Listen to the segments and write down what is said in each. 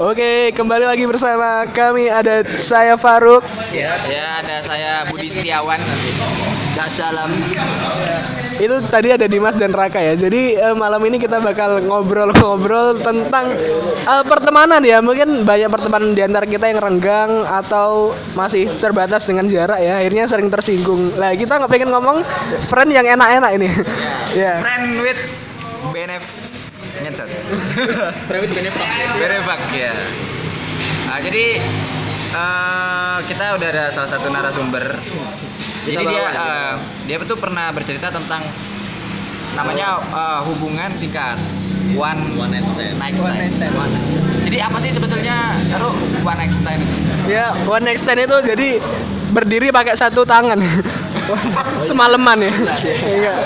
Oke, kembali lagi bersama kami ada saya Faruk. Ya, ya ada saya Budi Setiawan nanti. Kak Salam. Itu tadi ada Dimas dan Raka ya. Jadi eh, malam ini kita bakal ngobrol-ngobrol tentang eh, pertemanan ya. Mungkin banyak pertemanan di antara kita yang renggang atau masih terbatas dengan jarak ya. Akhirnya sering tersinggung. Lah kita nggak pengen ngomong friend yang enak-enak ini. ya. Friend with benef nyetet. With benefak. Ya. Nah, jadi eh, kita udah ada salah satu narasumber. Jadi Kita dia bawa aja. eh, dia tuh pernah bercerita tentang namanya eh, hubungan singkat one one night stand. One night stand. Jadi apa sih sebetulnya Ru, one night stand itu? Ya, one next stand itu jadi berdiri pakai satu tangan. Semalaman ya. Enggak.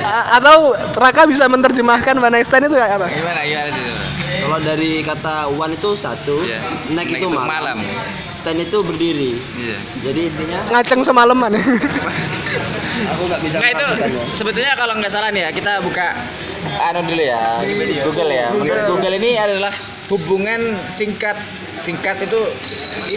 A- Atau Raka bisa menerjemahkan one next stand itu kayak apa? Gimana gimana itu? Kalau dari kata one itu satu, Iya. neck Neck itu itu malam. malam. stand itu berdiri. Iya. Jadi intinya Ngaceng semalaman ya. aku nggak bisa Nggak itu melakukannya. sebetulnya kalau nggak salah nih ya kita buka anu dulu ya Google ya. Menurut Google ini adalah hubungan singkat singkat itu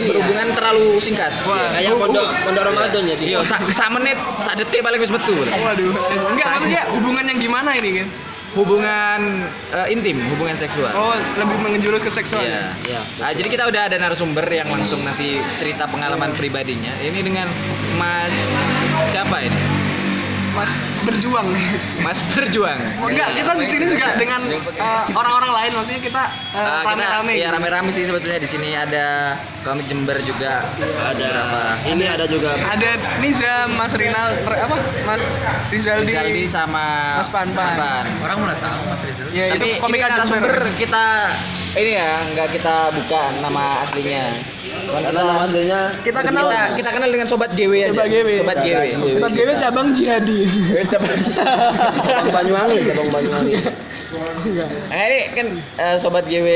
berhubungan terlalu singkat. Kayak pondok pondok Ramadan ya sih. Iya, sa, sa menit, sa detik paling wis metu. Waduh. Enggak maksudnya hubungan yang gimana ini kan? Hubungan eh, intim, hubungan seksual. Oh, lebih menjurus ke seksual. Iya. Iya. Nah, jadi kita udah ada narasumber yang langsung nanti cerita pengalaman pribadinya. Ini dengan Mas? Mas berjuang. Mas berjuang. Oh, enggak, kita di sini juga dengan eh, orang-orang lain maksudnya kita eh, kita rame-rame. ya gitu. rame-rame sih sebetulnya di sini ada komik Jember juga Ada beberapa. ini ada juga Ada Niza, Mas Rinal, apa? Mas Rizaldi. Rizaldi sama Mas Panpan. Orang mana tahu Mas Rizaldi. Ya, Tapi itu komik ini Jember. kita ini ya nggak kita buka nama aslinya. Karena nama aslinya Kita kenal kita, kita kenal dengan sobat GW aja. Sobat GW. Sobat GW. Sobat GW cabang jihadi. Cabang Banyuwangi, cabang Banyuwangi. Nah, ini kan eh, sobat GW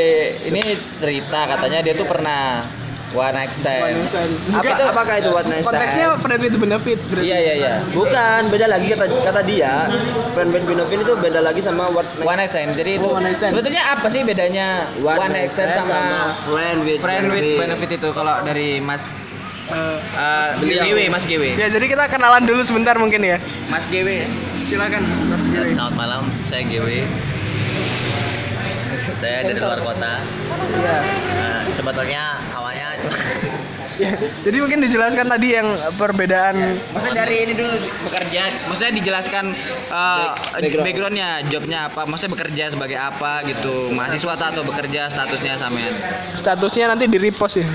ini cerita katanya dia tuh pernah one night stand. Apa, itu? apakah itu nice Konteksnya stand? friend with benefit. berarti. Iya iya iya. Bukan, beda lagi kata kata dia. Friend with benefit itu beda lagi sama what nice One night stand. Jadi itu Oh, one night sebetulnya apa sih bedanya What one night stand sama, friend with friend with benefit itu kalau dari Mas Eh, uh, Beliau. GW, Mas GW. ya jadi kita kenalan dulu sebentar mungkin ya. Mas GW. Silakan Mas GW. Selamat malam, saya GW. Saya dari luar kota. Iya. Nah, sebetulnya awalnya cuma Ya, jadi mungkin dijelaskan tadi yang perbedaan Maksudnya dari ini dulu bekerja, maksudnya dijelaskan uh, Background. backgroundnya, jobnya apa, maksudnya bekerja sebagai apa gitu, mahasiswa atau bekerja statusnya sampean. statusnya nanti di repost ya.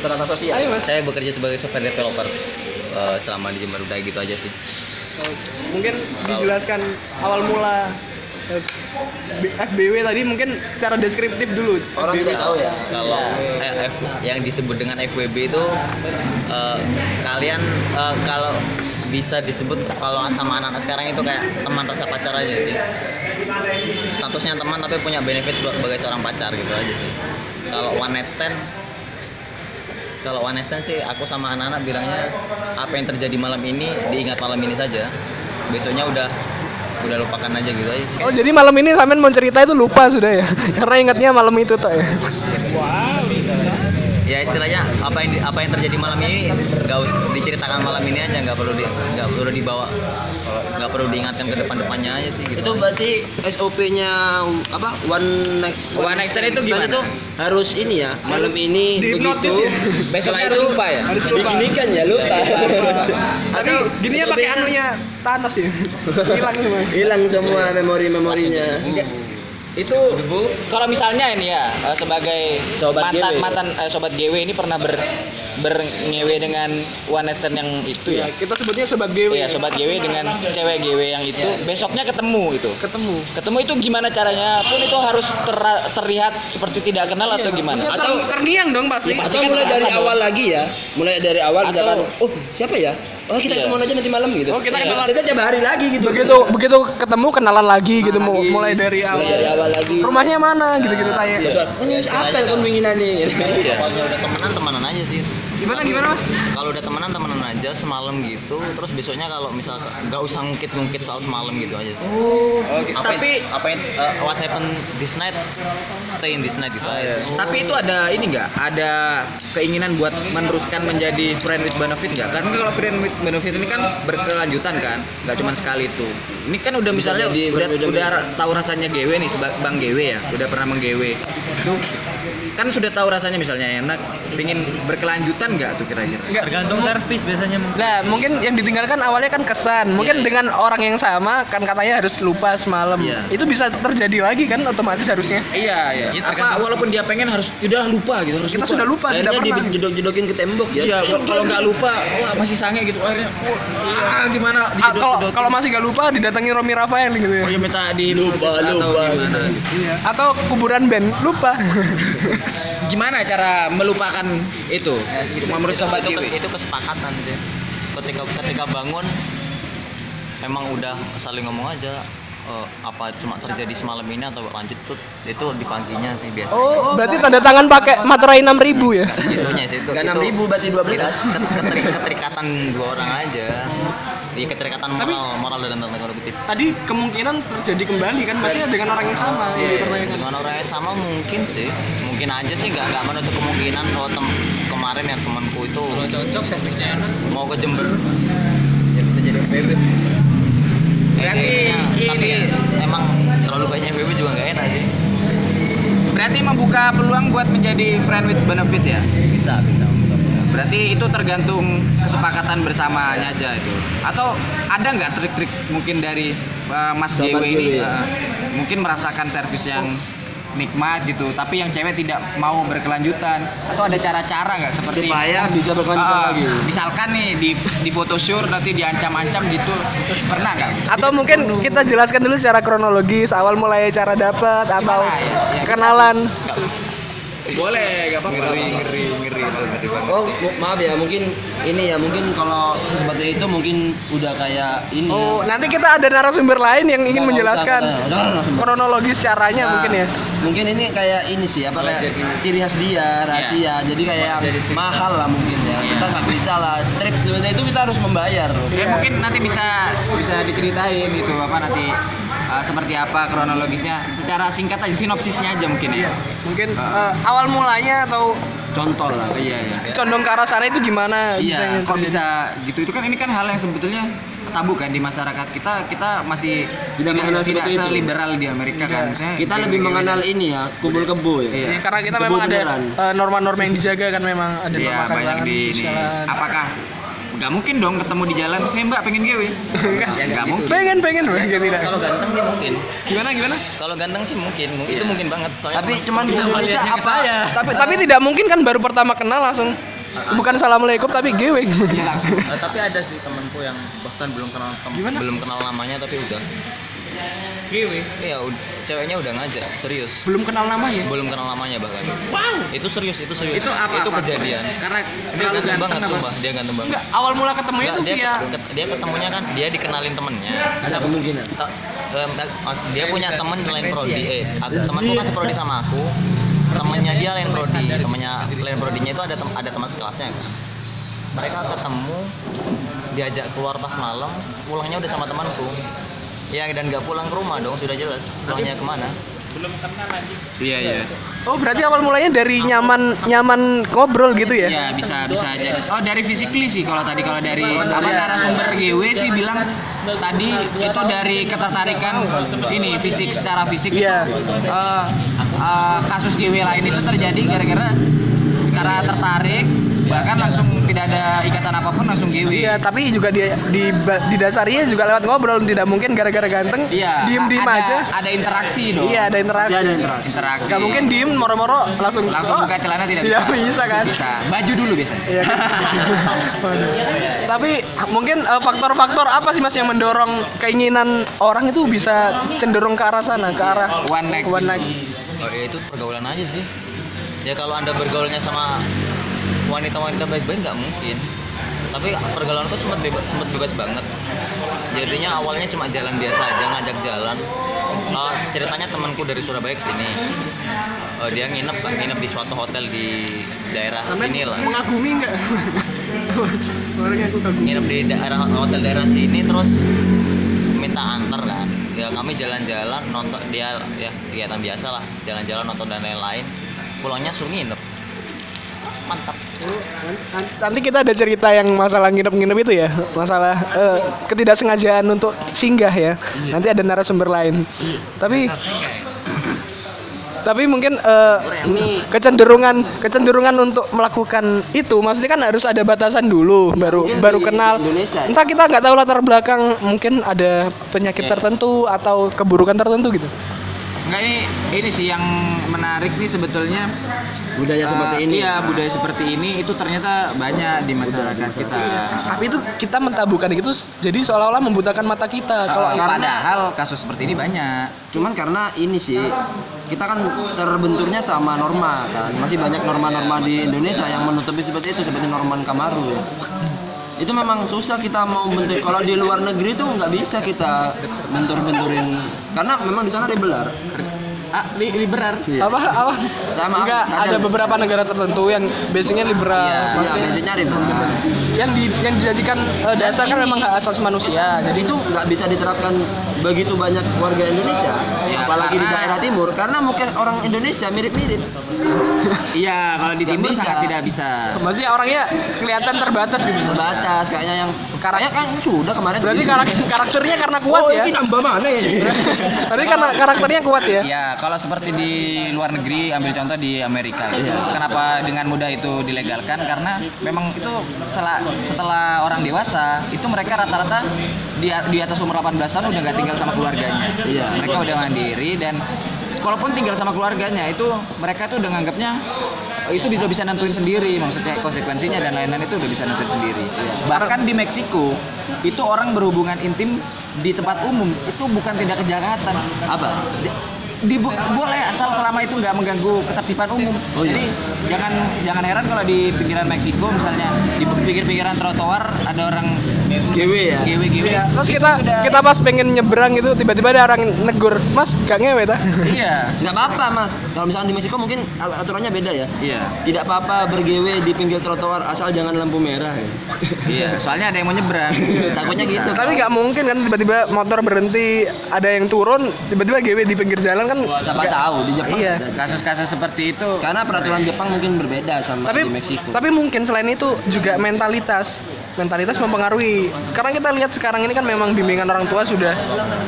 Strata sosial. Ayo Mas. saya bekerja sebagai software developer eh, selama di Jember udah gitu aja sih. Mungkin dijelaskan awal mula eh, FBW tadi mungkin secara deskriptif dulu. Orang FBW. tidak tahu ya. Kalau eh, F, yang disebut dengan FWB itu eh, kalian eh, kalau bisa disebut kalau sama anak-anak sekarang itu kayak teman rasa pacar aja sih. Statusnya teman tapi punya benefit sebagai seorang pacar gitu aja sih. Kalau one night stand kalau one stand sih aku sama anak-anak bilangnya apa yang terjadi malam ini diingat malam ini saja. Besoknya udah udah lupakan aja gitu aja. Oh jadi malam ini sampean mau cerita itu lupa sudah ya? Karena ingatnya malam itu toh ya. Ya istilahnya apa yang apa yang terjadi malam ini nggak usah diceritakan malam ini aja nggak perlu di nggak perlu dibawa nggak perlu diingatkan ke depan depannya aja sih gitu Itu berarti SOP-nya apa? One next One stand itu gimana? itu harus ini ya. Malam ini dihipnotis begitu. ya? Besoknya harus itu lupa ya? Harus Jadi lupa. gini kan ya lupa. Tapi gini ya pakai anunya Thanos ya. Hilang Mas. Hilang semua memori-memorinya. Enggak. Itu kalau misalnya ini ya eh, sebagai Sobat mantan GW. mantan eh, sobat GW ini pernah ber berngewe dengan one stand yang itu ya. Ya, kita sebutnya sobat GW. Iya, sobat GW dengan cewek GW yang itu. Besoknya ketemu itu. ketemu. Ketemu itu gimana caranya? Pun itu harus ter- terlihat seperti tidak kenal atau gimana? Maksudnya Atau- ter- terngiang dong pasti. Ya, pasti. Kan mulai dari dong. awal lagi ya. Mulai dari awal Atau- misalkan, oh siapa ya? Oh kita Iya. ketemuan aja nanti malam gitu. Oh, kita kenalan. Kita tiap hari lagi gitu. Begitu begitu ketemu kenalan lagi gitu Nah, mu- lagi. mulai dari awal. Mulai dari awal lagi. Rumahnya mana gitu-gitu tanya. Terus, oh, ini apa yang kau ingin nih? pokoknya udah temenan temenan aja sih Gimana gimana mas? Kalau udah temenan temenan aja semalam gitu, terus besoknya kalau misal nggak usah ngungkit-ngungkit soal semalam gitu aja. Oh, Oke, Apa tapi apa yang uh, what happened this night stay in this night gitu aja. sih. Tapi itu ada ini nggak? Ada keinginan buat meneruskan menjadi friend with benefit nggak? Karena kalau friend with benefit ini kan berkelanjutan kan, nggak cuma sekali itu. Ini kan udah misalnya udah udah tahu rasanya GW nih, bang GW ya, udah pernah mengGW. Itu kan sudah tahu rasanya misalnya enak, pingin berkelanjutan nggak tuh kira-kira? Enggak. Tergantung servis biasanya mungkin. Nah, mungkin yang ditinggalkan awalnya kan kesan. Mungkin Iya, iya. dengan orang yang sama kan katanya harus lupa semalam. Iya. Itu bisa terjadi lagi kan otomatis harusnya. Iya, iya. Iya, Apa tergantung. walaupun dia pengen harus udah lupa gitu, harus Kita lupa. sudah lupa, tidak Akhirnya pernah. dijedok-jedokin ke tembok ya. Iya, kalau nggak lupa, wah masih sange gitu akhirnya. Wah, ah, gimana? Ah, kalau kalau masih gak lupa didatangi Romi Rafael gitu ya. Oh ya minta di Lupa, atau lupa. gimana? Iya. Atau kuburan band lupa. Gimana cara melupakan itu? Menurut itu, sobat itu, itu kesepakatan sih. Ketika ketika bangun emang udah saling ngomong aja eh, apa cuma terjadi semalam ini atau lanjut tuh itu di paginya sih biasanya. Oh, berarti tanda tangan pakai materai 6000 ya? Itunya sih itu. Gak itu- 6 ribu berarti 12 itu ket- keteri- keterikatan dua orang aja. Iya keterikatan Tapi- moral moral dan tanda kutip. Tadi kemungkinan terjadi kembali kan maksudnya dengan orang yang sama yang Iya, dengan orang yang sama mungkin sih mungkin aja sih nggak nggak menutup kemungkinan kalau tem kemarin ya temanku itu Kalau cocok servisnya enak. mau ke Jember Ya bisa jadi FBB. Berarti Kayaknya, tapi ini emang banyak BB juga nggak enak sih berarti membuka peluang buat menjadi friend with benefit ya? bisa bisa Berarti itu tergantung kesepakatan bersamanya aja itu. Atau ada nggak trik-trik mungkin dari uh, Mas GW ini uh, mungkin merasakan servis yang nikmat gitu, tapi yang cewek tidak mau berkelanjutan atau ada cara-cara nggak seperti Supaya bisa berkelanjutan Ah, lagi. Misalkan nih di di photoshoot nanti diancam-ancam gitu, pernah nggak? gitu? Atau mungkin kita jelaskan dulu secara kronologis awal mulai cara dapat atau Gimana ya? kenalan. Boleh, nggak apa-apa. ngeri ngeri ngeri itu ngeri banget Oh, maaf ya, mungkin ini ya, mungkin kalau seperti itu mungkin udah kayak ini. Oh, ya. nanti kita ada narasumber lain yang ingin Nggak menjelaskan usah, udah, udah, langsung. kronologis caranya Nah, mungkin ya. Mungkin ini kayak ini sih, apa kayak ciri khas dia, rahasia. Jadi kayak mahal lah mungkin ya. Iya. Kita nggak bisa lah. Trip seperti itu kita harus membayar. Ya mungkin nanti bisa bisa diceritain gitu apa nanti uh, seperti apa kronologisnya secara singkat aja sinopsisnya aja mungkin ya. Mungkin eh, awal mulanya atau Contoh lah. Iya iya. condong ke arah sana itu gimana? Iya, kok bisa gitu? Itu kan ini kan hal yang sebetulnya tabu kan di masyarakat kita. Kita masih Tidak mengenal tidak seliberal di Amerika kan. Misalnya Kita di- lebih di- mengenal ini ya, kumpul kebo ya. Iya. Ya, karena kita memang ada eh, norma-norma yang dijaga kan memang ada Iya, norma banyak di ini. Apakah nggak mungkin dong ketemu di jalan, "Hei Mbak, pengen gue?" Enggak. Ya nggak mungkin. Pengen pengen pengen tidak. kalau ganteng sih mungkin Gimana gimana? kalau ganteng sih mungkin Mungkin- itu mungkin banget soalnya Tapi cuman di Indonesia apa ya? Tapi tapi tidak mungkin kan baru pertama kenal langsung bukan assalamualaikum tapi gewe. Iya langsung. Eh, tapi ada sih temanku yang bahkan belum kenal belum kenal namanya tapi udah Gewe. iya ceweknya udah ngajak serius Belum kenal namanya. belum kenal namanya bahkan Wow. itu serius itu serius Itu apa? itu apa? kejadian Karena dia ganteng ganteng banget apa? sumpah dia ganteng banget Enggak, awal mula ketemunya Enggak, itu dia, via ket- dia ketemunya kan dia dikenalin temennya Ada kemungkinan. Em, mas- dia punya temen lain prodi eh aku temanku kan seprodi sama aku temennya dia lain prodi temennya lain prodinya itu ada tem- ada teman sekelasnya kan mereka ketemu diajak keluar pas malam pulangnya udah sama temanku ya dan nggak pulang ke rumah dong sudah jelas pulangnya ke mana Iya iya. Oh, berarti awal mulanya dari nyaman nyaman ngobrol gitu ya? Iya bisa bisa aja. Oh dari physically sih kalau tadi kalau dari apa narasumber GW sih bilang tadi itu dari ketertarikan ini fisik secara fisik Iya. itu eh, eh, kasus GW lain itu terjadi gara-gara karena tertarik bahkan langsung tidak ada ikatan apa pun langsung GW. Iya, tapi juga di di didasarinya juga lewat ngobrol, tidak mungkin gara-gara ganteng Iya. diem-diem ada- aja. Ada interaksi dong. Iya, ada interaksi. Pasti ada interaksi. Interaksi. Gak mungkin diem moro-moro langsung langsung oh, buka celana tidak Iya, bisa. bisa kan? Bisa. Baju dulu biasanya. Iya kan? Tapi mungkin eh, faktor-faktor apa sih Mas yang mendorong keinginan orang itu bisa cenderung ke arah sana, ke arah One night. one night. oh, ya itu pergaulan aja sih ya kalau anda bergaulnya sama wanita-wanita baik-baik nggak mungkin. Tapi pergaulanku sempat bebas sempat bebas banget. Jadinya awalnya cuma jalan biasa aja ngajak jalan. Eh, ceritanya temanku dari Surabaya ke sini. Eh, dia nginep nginep di suatu hotel di daerah Sampai sini lah. mengagumi nggak? Orangnya aku kagum. nginep di daerah hotel daerah sini terus minta antar kan. Ya kami jalan-jalan nonton dia ya kegiatan biasa lah. Jalan-jalan nonton dan lain-lain. Pulangnya suruh nginep Nanti kita ada cerita yang masalah nginep-nginep itu ya, masalah eh, ketidaksengajaan untuk singgah ya. Nanti ada narasumber lain. Tapi tapi mungkin Ini- kecenderungan kecenderungan untuk melakukan itu maksudnya kan harus ada batasan dulu baru Mungkin baru kenal Indonesia ya. entah kita nggak tahu latar belakang mungkin ada penyakit Ya. tertentu atau keburukan tertentu gitu Enggak ini ini sih yang menarik nih sebetulnya. Budaya seperti eh, ini. Iya, budaya seperti ini itu ternyata banyak di masyarakat kita. tapi itu kita mentabukan itu jadi seolah-olah membutakan mata kita. Kalau Kalau padahal kasus seperti ini banyak. cuman karena ini sih kita kan terbenturnya sama norma kan. Masih banyak norma-norma di Indonesia yang menutupi seperti itu seperti Norman Kamaru. Itu memang susah kita mau bentur kalau di luar negeri tuh nggak bisa kita bentur-benturin. Karena memang di sana ada belar Ah, li liberal. Iya. apa apa Sama, enggak kadang. ada beberapa negara tertentu yang basicnya liberal Iya, ya maksudnya basicnya ada belar yang di yang dijadikan eh, dasar kan memang hak asasi manusia jadi itu nggak bisa diterapkan begitu banyak warga Indonesia Ya, apalagi di karena- daerah timur karena mungkin orang Indonesia mirip-mirip Iya, kalau di timur sangat tidak bisa. maksudnya orangnya kelihatan terbatas gitu terbatas kayaknya yang kayak kan sudah kemarin berarti karak- karakternya karena kuat oh ya ini nambah mana ya berarti karena karakternya kuat ya Ya, kalau seperti di luar negeri, ambil contoh di Amerika. Iya. Kenapa dengan mudah itu dilegalkan? Karena memang itu setelah, setelah orang dewasa, itu mereka rata-rata di, di atas umur 18 tahun udah nggak tinggal sama keluarganya. Iya. Mereka udah mandiri dan kalaupun tinggal sama keluarganya itu mereka tuh udah nganggapnya "Oh, itu bisa bisa nentuin sendiri maksudnya konsekuensinya dan lain-lain itu udah bisa nentuin sendiri bahkan di Meksiko itu orang berhubungan intim di tempat umum itu bukan tindak kejahatan apa di boleh asal selama itu nggak mengganggu ketertiban umum. Oh, iya. Jadi jangan jangan heran kalau di pinggiran Meksiko misalnya di pinggir-pinggiran trotoar ada orang GW ya GW GW. Iya, terus Itu kita udah- kita pas pengen nyebrang gitu tiba-tiba ada orang negur mas gak ngewe ta iya nggak apa-apa mas kalau misalnya di Meksiko mungkin aturannya beda ya iya tidak apa-apa bergewe di pinggir trotoar asal jangan lampu merah ya. iya soalnya ada yang mau nyebrang. Takutnya Bisa. gitu. tapi nggak mungkin kan tiba-tiba motor berhenti ada yang turun tiba-tiba GW di pinggir jalan kan siapa nggak- tahu di Jepang Iya. ada. Kasus-kasus seperti itu karena peraturan Jepang mungkin berbeda sama tapi di Meksiko tapi mungkin selain itu juga mentalitas mentalitas mempengaruhi karena kita lihat sekarang ini kan memang bimbingan orang tua sudah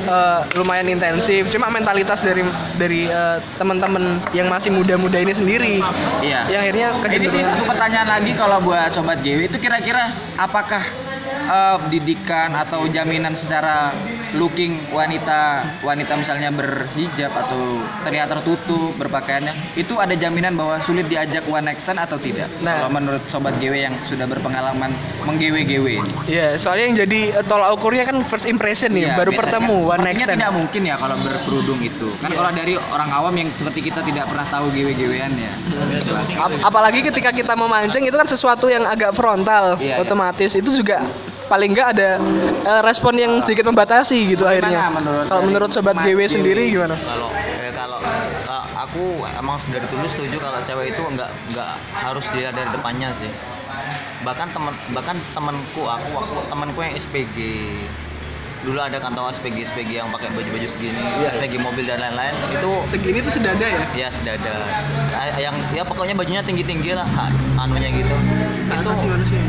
eh, lumayan intensif cuma mentalitas dari dari eh, teman-teman yang masih muda-muda ini sendiri Iya. yang akhirnya Ini sih satu pertanyaan lagi kalau buat sobat GW itu kira-kira apakah eh, didikan atau jaminan secara looking wanita wanita misalnya berhijab atau terlihat tertutup berpakaiannya itu ada jaminan bahwa sulit diajak one night stand atau tidak? Nah. Kalau menurut sobat GW yang sudah berpengalaman menggewe-gewe ini. Iya, soalnya yang jadi eh, tolak ukurnya kan first impression nih, Iya, baru bertemu one sepertinya night stand. tidak mungkin ya kalau berkerudung itu. Kan Iya. kalau dari orang awam yang seperti kita tidak pernah tahu gewe-gewean ya. Ap- apalagi ketika kita memancing itu kan sesuatu yang agak frontal, Iya, iya. otomatis itu juga paling nggak ada eh, respon yang sedikit membatasi gitu Gimana akhirnya. menurut- Kalau menurut sobat GW sendiri gimana? kalau eh, kalau eh, aku emang dari dulu setuju kalau cewek itu nggak nggak harus dilihat dari depannya sih bahkan temen bahkan temanku aku aku temanku yang SPG dulu ada kantong SPG SPG yang pakai baju baju segini SPG mobil dan lain-lain itu Segini tuh sedada ya? ya sedada yang ya pokoknya bajunya tinggi tinggi lah anunya gitu Hak itu asasi manusia.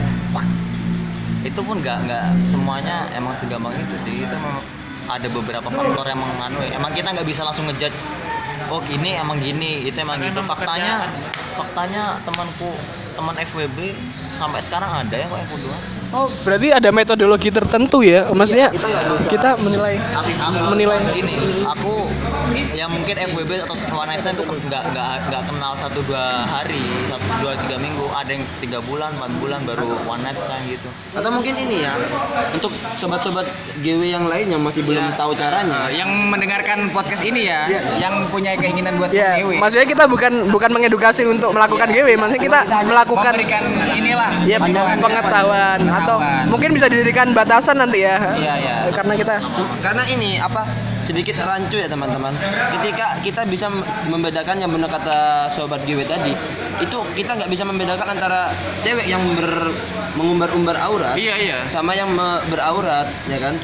Itu pun nggak nggak semuanya emang segampang itu sih. Itu memang ada beberapa faktor yang menganu emang kita nggak bisa langsung ngejudge oh ini emang gini itu emang gitu. Faktanya faktanya temanku teman FWB sampai sekarang ada ya kok yang kedua Oh, berarti ada metodologi tertentu ya? Maksudnya kita nggak bisa. kita menilai aku, aku menilai gini. Aku ya mungkin FWB atau one night stand itu nggak nggak nggak kenal satu dua hari satu dua tiga minggu. Ada yang tiga bulan empat bulan baru one night stand gitu. Atau mungkin ini ya untuk sobat-sobat GW yang lain yang masih belum Ya. tahu caranya. Eh, yang mendengarkan podcast ini ya, yang punya keinginan buat Ya, ngewe. maksudnya kita bukan bukan mengedukasi untuk melakukan GW, maksudnya kita melakukan memberikan inilah ya pengetahuan atau mungkin bisa dijadikan batasan nanti ya. Iya, iya. Karena kita karena ini apa sedikit rancu ya teman-teman ketika kita bisa membedakan yang benar kata sobat GW tadi itu kita nggak bisa membedakan antara cewek yang ber, mengumbar-umbar aurat iya iya sama yang me- beraurat ya kan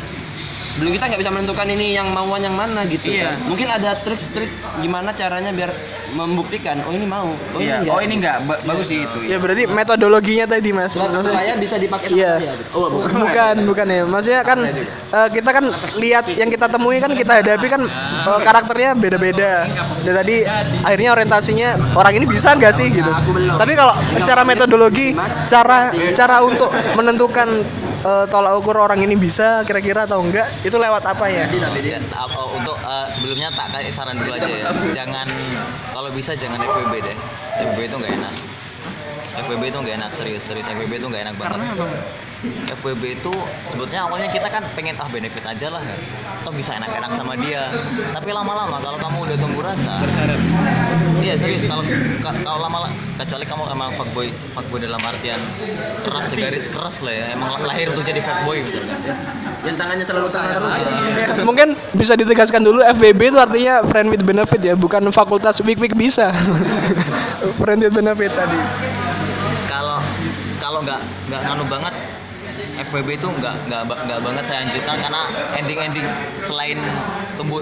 belum kita nggak bisa menentukan ini yang mauan yang mana gitu Iya. kan. mungkin ada trik-trik gimana caranya biar membuktikan oh ini mau oh iya ini enggak oh ini enggak Ba- bagus sih itu ya berarti metodologinya tadi Mas. supaya Maksudnya- bisa dipakai sama Iya. dia oh bukan Bukan, bukan ya. Maksudnya kan eh, kita kan lihat yang kita temui kan kita hadapi kan eh, karakternya beda-beda. Dan tadi akhirnya orientasinya orang ini bisa nggak sih gitu. Tapi kalau secara metodologi, cara cara untuk menentukan eh, tolak ukur orang ini bisa kira-kira atau enggak itu lewat apa ya? Ya, apa- untuk eh, sebelumnya tak kasih saran dulu aja ya. Jangan kalau bisa jangan FWB deh. FWB itu nggak enak FWB itu nggak enak serius serius FWB itu nggak enak banget FWB itu sebetulnya awalnya kita kan pengen ah benefit aja lah ya. Toh bisa enak-enak sama dia. Tapi lama-lama kalau kamu udah tumbuh rasa, iya serius kalau ka- kalau lama kecuali kamu emang fuckboy fuckboy dalam artian keras garis keras lah ya emang lahir untuk jadi fuckboy misalnya. yang tangannya selalu sana terus ya Ya, mungkin bisa ditegaskan dulu FBB itu artinya friend with benefit ya, bukan fakultas week week bisa. friend with benefit tadi. Kalau nggak nggak nganu banget FWB itu nggak nggak nggak banget saya anjurkan karena ending ending selain tumbuh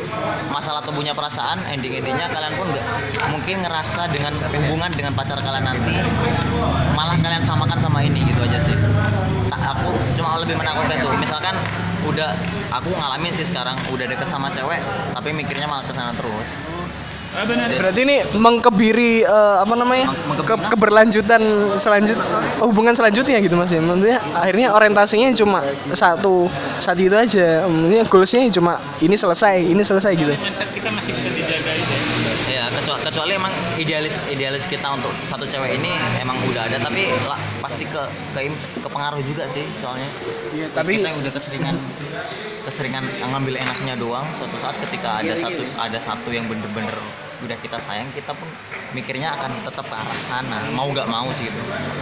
masalah tumbuhnya perasaan ending endingnya kalian pun nggak mungkin ngerasa dengan hubungan dengan pacar kalian nanti. Malah kalian samakan sama ini gitu aja sih. Tak, aku cuma lebih menakutkan tuh misalkan udah aku ngalamin sih sekarang udah deket sama cewek tapi mikirnya malah ke sana terus Berarti ini mengkebiri eh, apa namanya Meng- ke- keberlanjutan selanjut hubungan selanjutnya gitu mas ya. Maksudnya akhirnya orientasinya cuma satu satu itu aja. Maksudnya goalsnya cuma ini selesai, ini selesai gitu. mindset kita masih bisa dijaga aja idealis idealis kita untuk satu cewek ini emang udah ada tapi lah, pasti ke ke kepengaruh juga sih soalnya. Iya, tapi- kita yang udah keseringan keseringan ngambil enaknya doang suatu saat ketika ada satu ada satu yang bener-bener udah kita sayang kita pun mikirnya akan tetap ke arah sana mau nggak mau sih gitu.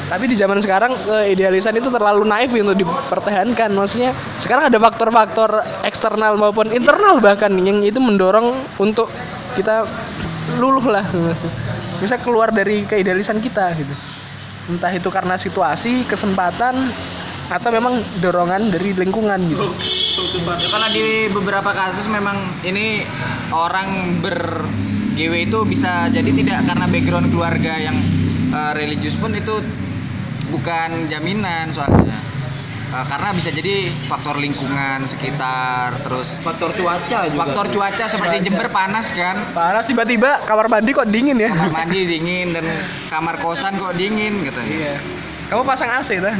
Tapi di zaman sekarang eh, idealisan itu terlalu naif untuk dipertahankan. Maksudnya sekarang ada faktor-faktor eksternal maupun internal bahkan yang itu mendorong untuk kita luluh lah. Bisa keluar dari keidealisan kita gitu. Entah itu karena situasi, kesempatan atau memang dorongan dari lingkungan gitu. Ya, kalau di beberapa kasus memang ini orang ber GW itu bisa jadi tidak karena background keluarga yang eh, religius pun itu bukan jaminan soalnya. Eh, karena bisa jadi faktor lingkungan sekitar, terus faktor cuaca juga faktor cuaca seperti Cuaca. Jember panas kan. Panas tiba-tiba kamar mandi kok dingin ya? Kamar mandi dingin dan kamar kosan kok dingin gitu Iya. Kamu pasang AC dah.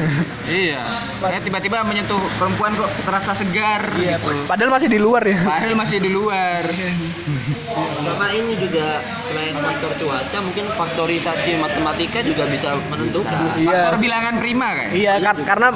Iya. Ya tiba-tiba menyentuh perempuan kok terasa segar Iya. gitu. Padahal masih di luar ya. Padahal masih di luar. sama ini juga selain faktor cuaca mungkin faktorisasi matematika juga bisa menentukan Iya. Faktor bilangan prima kan? Iya kan karena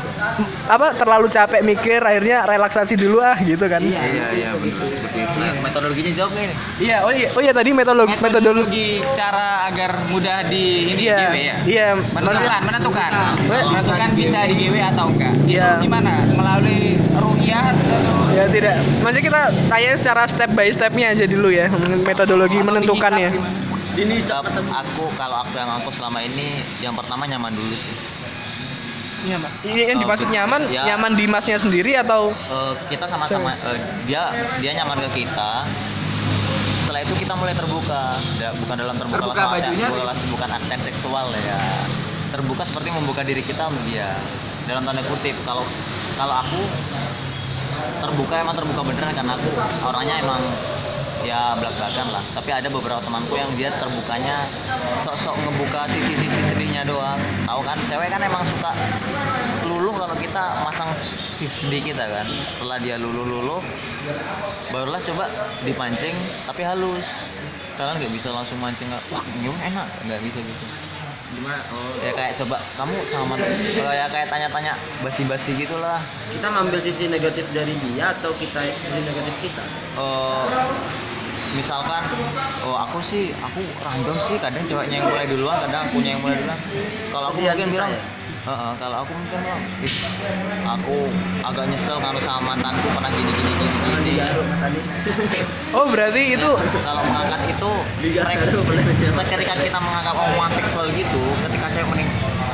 apa terlalu capek mikir akhirnya relaksasi dulu ah gitu kan. Iya. Iya, iya benar seperti itu. Nah, metodologinya jawab nggak ini? oh iya oh iya tadi metodologi metodologi Metodologi cara agar mudah di ini Iya. Ya. Iya. Menentukan, menentukan. Iya. Menentukan bisa di GW atau enggak. Iya. Gimana? Melalui rukyah atau Ya tidak. Maksudnya kita tanya secara step by stepnya aja dulu ya metodologi atau menentukannya. ini aku kalau aku yang aku selama ini yang pertama nyaman dulu sih. Iya, Mbak. Ini yang Oh, dimaksud nyaman, ya. nyaman di masnya sendiri atau Eh, kita sama-sama eh, dia dia nyaman ke kita setelah itu kita mulai terbuka bukan dalam terbuka, Terbuka artian bajunya? bukan akten seksual ya terbuka seperti membuka diri kita untuk dia. Dalam tanda kutip kalau kalau aku terbuka emang terbuka beneran karena aku orangnya emang ya belak-belakan lah. Tapi ada beberapa temanku yang dia terbukanya sok-sok ngebuka sisi-sisi sedihnya doang. Tahu kan? Cewek kan emang suka luluh kalau kita masang sisi sedih kita kan. Setelah dia luluh-luluh barulah coba dipancing tapi halus. Kalian nggak bisa langsung mancing nggak wah gimana enak. Nggak bisa gitu gimana? Oh, ya kayak coba kamu sama kayak kayak tanya-tanya basi-basi gitulah. Kita ngambil sisi negatif dari dia atau kita sisi negatif kita? Eh, misalkan oh aku sih aku random sih kadang ceweknya yang mulai duluan kadang akunya yang mulai duluan. Kalau aku mungkin bilang ya? "Heeh, kalau aku mungkin bilang "Ih, aku agak nyesel kalau sama mantanku pernah gini gini gini gini. Oh berarti itu kalau mengangkat itu mereka, ketika kita mengangkat omongan seksual gitu ketika cewek menim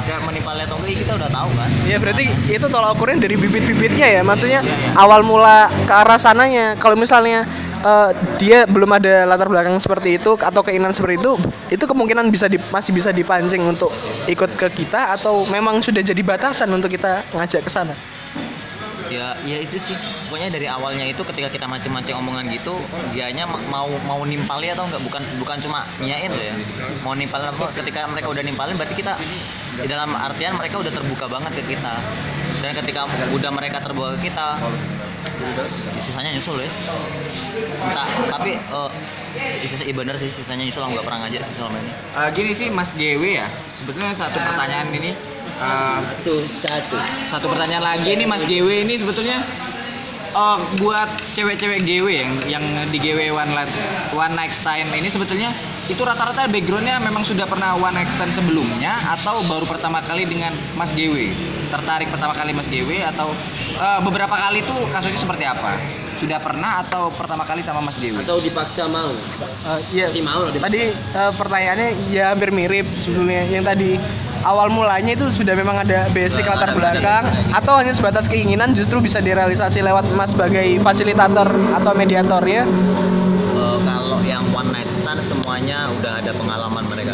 cewek menimpalnya atau enggak ya kita udah tahu kan? Ya berarti itu tolak ukurnya dari bibit-bibitnya ya? Maksudnya Iya, iya. awal mula ke arah sananya. Kalau misalnya eh, dia belum ada latar belakang seperti itu atau keinginan seperti itu itu kemungkinan bisa di- masih bisa dipancing untuk ikut ke kita atau memang sudah jadi batasan untuk kita ngajak ke sana ya ya itu sih. Pokoknya dari awalnya itu ketika kita mancing-mancing omongan gitu dianya ma- mau mau nimpalin atau enggak? Bukan bukan cuma nyain loh ya. Mau nimpalin apa ketika mereka udah nimpalin berarti kita di dalam artian mereka udah terbuka banget ke kita. Dan ketika udah mereka terbuka ke kita ya sisanya nyusul wes. Entah tapi sisa iya bener sih sisanya nyusul nggak pernah ngajak sih selama ini. Eh, gini sih Mas GW ya. Sebetulnya satu pertanyaan ini eh, Satu, satu. satu pertanyaan lagi nih Mas GW ini sebetulnya eh, buat cewek-cewek GW yang yang di GW one night one night stand ini sebetulnya itu rata-rata backgroundnya memang sudah pernah one night stand sebelumnya atau baru pertama kali dengan Mas GW tertarik pertama kali Mas GW atau eh, beberapa kali itu kasusnya seperti apa sudah pernah atau pertama kali sama Mas GW Atau dipaksa mau. Eh, iya. Pasti mau loh dipaksa. Tadi eh, pertanyaannya ya hampir mirip sebetulnya. Yang tadi awal mulanya itu sudah memang ada basic latar ada belakang atau hanya sebatas keinginan justru bisa direalisasi lewat Mas sebagai fasilitator atau mediator ya. Eh, kalau yang one night stand semuanya udah ada pengalaman mereka.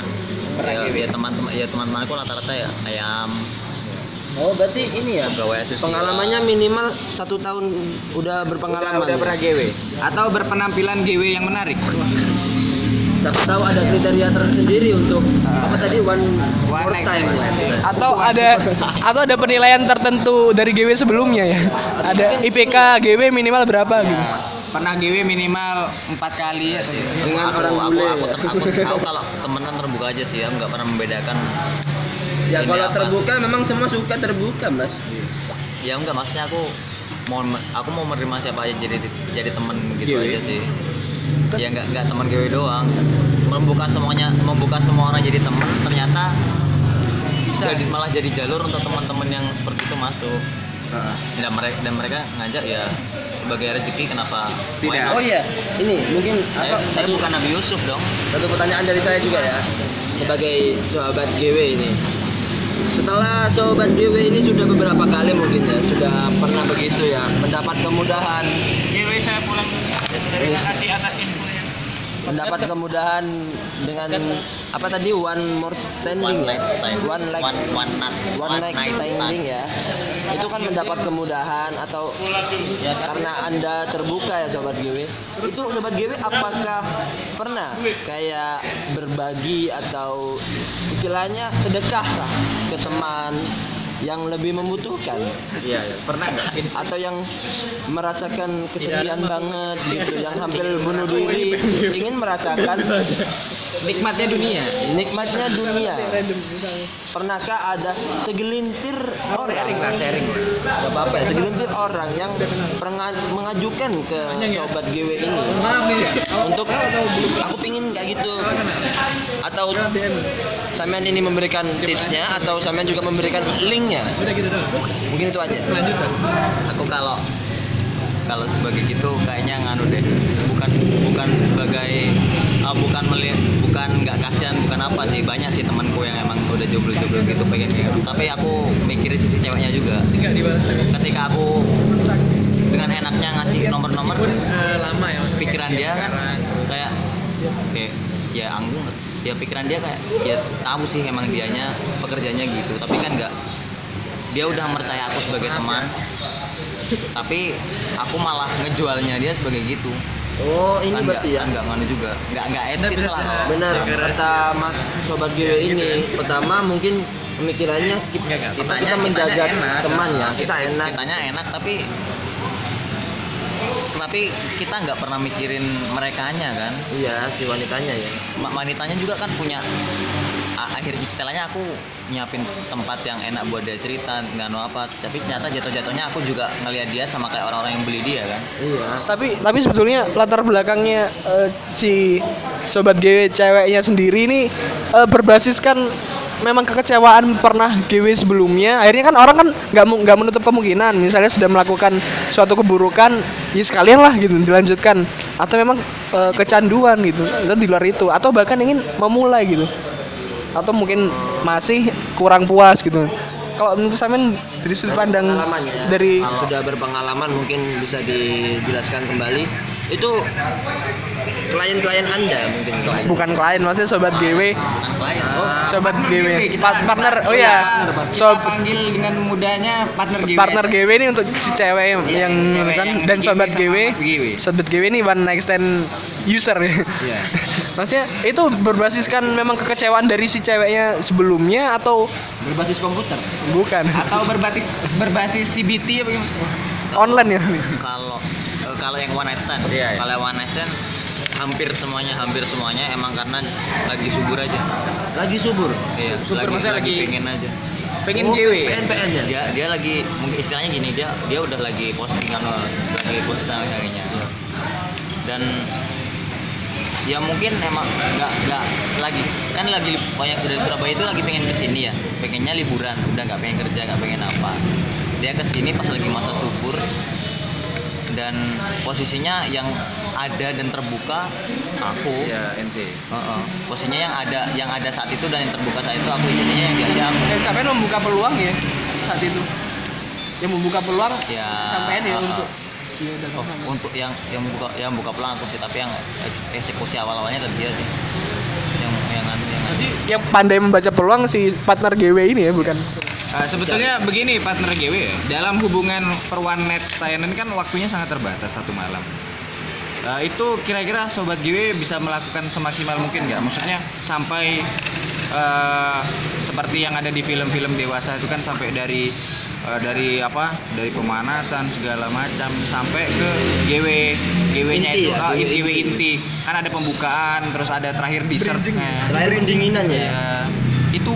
Ya, ya teman-teman ya teman-temanku rata-rata ya ayam Oh, berarti ini ya. pegawai. Pengalamannya minimal satu tahun udah berpengalaman. udah ya? pernah GW atau berpenampilan GW yang menarik Siapa tahu ada kriteria tersendiri untuk apa tadi one, One more time. ya? Atau ada atau ada penilaian tertentu dari GW sebelumnya ya. Ada IPK GW minimal berapa gitu. pernah GW minimal empat kali atau Dengan aku, orang aku, bule. aku, ya? aku, aku kalau temenan terbuka aja sih, aku nggak pernah membedakan. Ya kalau apa? terbuka memang semua suka terbuka, Mas. Ya enggak maksudnya aku mau aku mau menerima siapa aja jadi jadi temen gitu GW. aja sih. Ya enggak enggak teman GW doang. Membuka semuanya, membuka semua orang jadi temen ternyata Bisa. jadi, malah jadi jalur untuk teman-teman yang seperti itu masuk. Dan mereka dan mereka ngajak ya sebagai rezeki kenapa Tidak. Oh iya, ini mungkin saya, apa saya satu, bukan Nabi Yusuf dong. satu pertanyaan dari saya juga ya. Sebagai sahabat GW ini. Setelah sahabat GW ini sudah beberapa kali mungkin ya sudah pernah begitu ya mendapat kemudahan GW saya pulang dulu. Terima kasih atas. Mendapat kemudahan dengan apa tadi? One more standing One ya? one night one, one night standing ya. Itu kan mendapat kemudahan atau ya karena anda terbuka ya sobat GW itu sobat GW apakah pernah kayak berbagi atau istilahnya sedekah lah ke teman yang lebih membutuhkan? Iya iya. pernah nggak? Atau yang merasakan kesedihan banget gitu yang hampir bunuh diri ingin merasakan nikmatnya dunia. Nikmatnya dunia. Pernahkah ada segelintir sharing lah orang sharing lah. Gak apa-apa ya, segelintir orang yang mengajukan ke sobat GW ini? Untuk aku pingin kayak gitu. Atau Samian ini memberikan tipsnya atau Samian juga memberikan linknya? Mungkin itu aja. Aku kalau kalau sebagai gitu kayaknya nganu deh. Bukan bukan sebagai ah, bukan melihat bukan nggak kasihan bukan apa sih. Banyak sih temanku yang emang udah jomblo-jomblo gitu pengen kayak gitu. Tapi aku mikirin sisi ceweknya juga. Ketika aku dengan enaknya ngasih nomor-nomor lama ya pikiran dia kan kayak kayak ya anggung ya pikiran dia kayak ya tahu sih emang dianya pekerjaannya gitu. Tapi kan nggak dia udah percaya aku sebagai teman. tapi aku malah ngejualnya dia sebagai gitu oh ini kan nggak berarti ya? kan nggak juga. Nggak nggak etis lah. benar kata Mas Sobat GW ini pertama mungkin pemikirannya kita, kitanya kita kitanya menjaga enak. teman ya kita enak. kitanya enak tapi tapi kita nggak pernah mikirin merekanya kan? Iya si wanitanya ya. Ma- wanitanya juga kan punya akhir istilahnya aku nyiapin tempat yang enak buat dia cerita nggak apa tapi ternyata jatuh-jatuhnya aku juga ngelihat dia sama kayak orang-orang yang beli dia kan Iya. Tapi tapi sebetulnya latar belakangnya eh, si sobat GW ceweknya sendiri ini eh, berbasiskan memang kekecewaan pernah GW sebelumnya. Akhirnya kan orang kan nggak nggak menutup kemungkinan misalnya sudah melakukan suatu keburukan, ya sekalian lah gitu dilanjutkan. Atau memang eh, kecanduan gitu, atau di luar itu, atau bahkan ingin memulai gitu. Atau mungkin masih kurang puas gitu. Kalau menurut Samen dari sudut pandang Pengalamannya, dari kalau sudah berpengalaman mungkin bisa dijelaskan kembali. Itu klien-klien Anda mungkin klien. bukan klien maksudnya sobat GW bukan klien Oh, sobat partner GW kita- Pa- partner oh ya kita sob panggil dengan mudahnya partner GW partner GW ini untuk si cewek yang Iya, cewek kan yang dan sobat GW GW GW. sobat GW ini one night stand user ya Iya. maksudnya itu berbasiskan memang kekecewaan dari si ceweknya sebelumnya atau Berbasis komputer. bukan atau berbasis berbasis CBT apa gimana? online ya kalau eh, kalau yang one night stand Iya, iya. kalau yang one night stand hampir semuanya hampir semuanya emang karena lagi subur aja. Lagi subur. iya Subur lagi, maksudnya lagi lagi- pengen aja. pengen Oh, GW PN-PN ya. dia dia lagi mungkin istilahnya gini dia dia udah lagi postingan lagi postingan kayaknya dan ya mungkin emang nggak nggak lagi kan lagi oh yang sudah di Surabaya itu lagi pengen ke sini ya? Pengennya liburan udah nggak pengen kerja nggak pengen apa. Dia ke sini pas lagi masa subur dan posisinya yang ada dan terbuka aku. Ya ente Heeh. posisinya yang ada yang ada saat itu dan yang terbuka saat itu aku jadinya yang diajak aku. Dan sampai membuka peluang ya saat itu. Yang membuka peluang Ya, sampean ya uh-uh. untuk Iya, Oh, untuk yang yang buka yang buka peluang aku sih, tapi yang eks- eksekusi awal-awalnya tadi dia sih. Yang yang yang Jadi yang pandai membaca peluang si partner GW ini ya bukan Uh, sebetulnya begini partner GW ya. Dalam hubungan per one night stand ini kan waktunya sangat terbatas satu malam. Uh, itu kira-kira sobat GW bisa melakukan semaksimal mungkin nggak? Maksudnya sampai uh, seperti yang ada di film-film dewasa itu kan sampai dari uh, dari apa? Dari pemanasan segala macam sampai ke GW GW-nya Inti itu ya, ah, GW GW inti. kan ada pembukaan terus ada terakhir dessertnya. Terakhir pendinginan ya. Ya, itu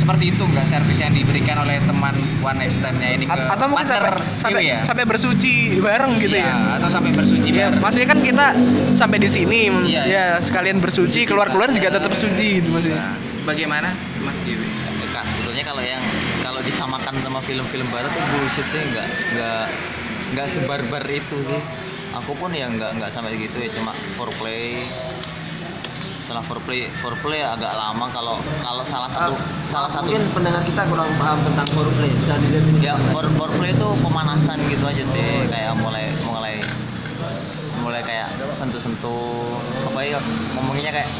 seperti itu nggak servis yang diberikan oleh teman one night stand-nya ini ke A- atau mungkin partner sampai sampai, ya? sampai bersuci bareng gitu Iya, ya atau sampai bersuci Ya, bareng. maksudnya kan kita sampai di sini, Iya, ya sekalian bersuci, keluar-keluar juga tetap suci gitu maksudnya. Nah, bagaimana Mas Dewi? Kak, sebetulnya kalau yang kalau disamakan sama film-film barat tuh bullshit sih nggak nggak nggak sebarbar itu sih. Aku pun ya nggak nggak sampai gitu ya, cuma foreplay. Setelah foreplay foreplay agak lama kalau kalau salah satu salah satu Mungkin pendengar kita kurang paham tentang foreplay. Bisa didefinisikan. ya for, foreplay itu pemanasan gitu aja sih kayak mulai mulai mulai kayak sentuh-sentuh apa ya ngomonginnya kayak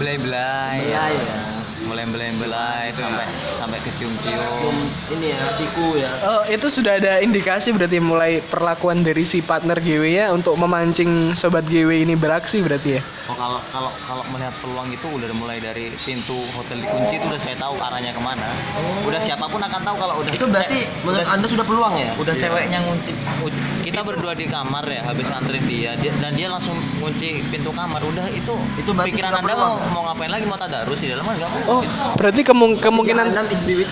belai-belai Iya, ya. Mulai belai-belai Itu sampai sampai Cium kecium-cium ini ya, siku ya. Oh, itu sudah ada indikasi berarti mulai perlakuan dari si partner GW-nya untuk memancing sobat GW ini beraksi berarti ya. Oh kalau kalau kalau melihat peluang itu udah mulai dari pintu hotel dikunci itu udah saya tahu arahnya ke mana. Udah siapa pun akan tahu kalau udah Itu berarti ce- menurut udah, Anda sudah peluang ya? udah ceweknya ngunci, ngunci- kita berdua di kamar ya habis antri dia, dia dan dia langsung ngunci pintu kamar udah itu Itu pikiran anda mau mau ngapain lagi mau tadarus di dalam kan nggak mungkin. Oh, berarti kemung- kemungkinan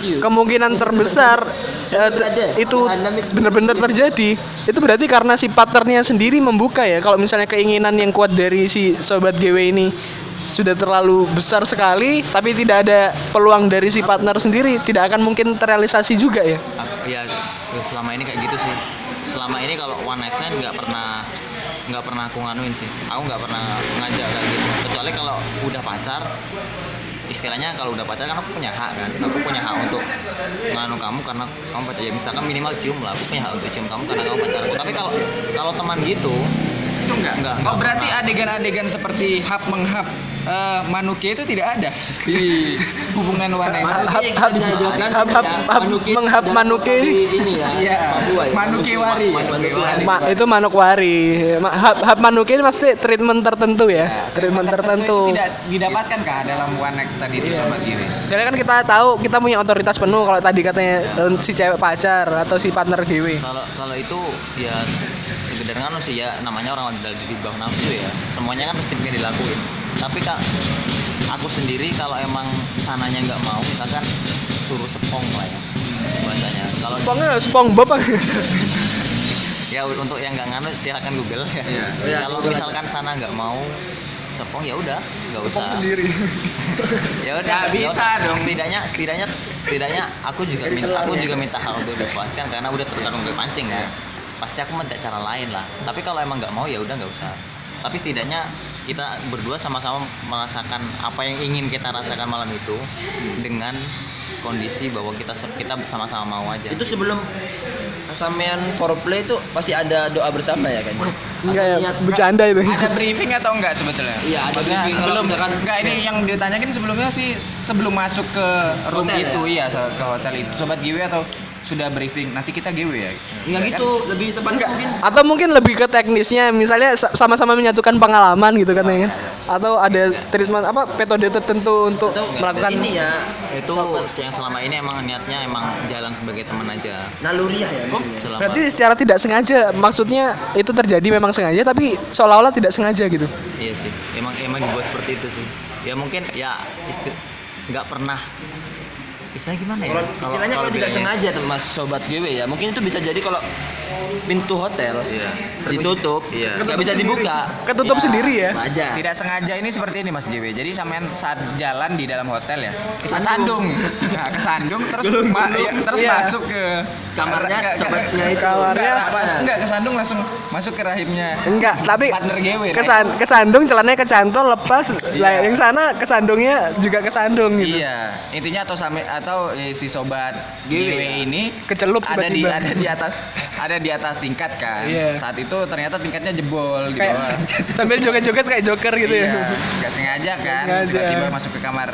you. kemungkinan terbesar eh, itu is- benar-benar terjadi. Itu berarti karena si partnernya sendiri membuka ya. Kalau misalnya keinginan yang kuat dari si sobat GW ini sudah terlalu besar sekali, tapi tidak ada peluang dari si partner sendiri, tidak akan mungkin terrealisasi juga ya. Ya ya selama ini kayak gitu sih selama ini kalau one night stand nggak pernah nggak pernah aku nganuin sih. Aku nggak pernah ngajak kayak gitu. Kecuali kalau udah pacar istilahnya kalau udah pacar kan aku punya hak kan. Aku punya hak untuk nganu kamu karena kamu pacar ya misalkan minimal cium lah. Aku punya hak untuk cium kamu karena kamu pacar tapi kalau kalau teman gitu Itu enggak. Enggak, Oh, berarti adegan-adegan seperti hap menghap eh, manuke itu tidak ada di hubungan. Manuki jelaskan hab- ya, hab- hab- Manuki menghap Manuki. ini ya. Iya. Manuki Wari. Manuki Wari. Itu Manokwari. Ma- hab, hab Manuki ini pasti treatment tertentu ya, treatment tertentu. tidak didapatkan kah dalam one night stand itu Iya. sobat giri? Jadi kan kita tahu kita punya otoritas penuh kalau tadi katanya eh, si cewek pacar atau si partner GW. kalau kalau itu ya sekedar nganu sih ya namanya orang udah di bawah nafsu ya. Semuanya kan pasti pengen dilakuin. Tapi kak aku sendiri kalau emang sananya nggak mau misalkan suruh sepong lah ya bahasanya. Kalau Spongnya SpongeBob apa? ya untuk yang nggak nganut silakan google ya. Iya, kalau Google misalkan sana nggak mau sepong ya udah nggak usah. sendiri. ya udah Nggak nggak bisa usah. dong. setidaknya setidaknya setidaknya aku juga minta aku juga minta hal untuk dipuaskan karena udah terkadang gue pancing ya pasti aku minta cara lain lah tapi kalau emang nggak mau ya udah nggak usah tapi setidaknya kita berdua sama-sama merasakan apa yang ingin kita rasakan malam itu dengan kondisi bahwa kita kita sama-sama mau aja Itu sebelum sampean foreplay itu pasti ada doa bersama ya kan? Enggak ya, bercanda itu. Ada briefing atau enggak sebetulnya? Iya, ada Maksudnya briefing. Sebelum misalkan- enggak ini yang ditanyakin sebelumnya sih sebelum masuk ke room Hotel itu iya se- ke hotel itu sobat GW atau sudah briefing nanti kita GW ya? Enggak Kan? gitu, lebih tepatnya mungkin Atau mungkin lebih ke teknisnya, misalnya sa- sama-sama menyatukan pengalaman gitu kan ya kan? Atau ada treatment apa metode tertentu untuk atau melakukan ini ya itu yang selama ini emang niatnya emang jalan sebagai teman aja naluriah ya. mungkin ya. selama Berarti secara tidak sengaja, maksudnya itu terjadi memang sengaja, tapi seolah-olah tidak sengaja gitu. Iya sih, emang emang dibuat seperti itu sih. Ya mungkin ya nggak pernah istilahnya gimana ya? Kalau istilahnya kalau tidak sengaja tuh Mas sobat GW ya, mungkin itu bisa jadi kalau pintu hotel Iya. ditutup, Iya. nggak bisa dibuka. Ketutup Ya. sendiri ya. Wajar. Tidak sengaja ini seperti ini Mas GW. Jadi sampean saat jalan di dalam hotel ya, kesandung. Nah, kesandung terus ma- ya, terus Iya. masuk ke Kamarnya, ke- ke- itu. Kamarnya. enggak, kesandung langsung masuk ke rahimnya. Enggak, tapi partner GW. kesan kesandung celananya kecantol lepas Iya. yang sana kesandungnya juga kesandung gitu. Iya, intinya atau same atau eh, si sobat GW GW ya? ini Kecelup ada di ada di atas ada di atas tingkat kan. Iya. Saat itu ternyata tingkatnya jebol di Kayak bawah. sambil joget-joget kayak joker gitu iya, ya. nggak sengaja kan, tiba-tiba masuk ke kamar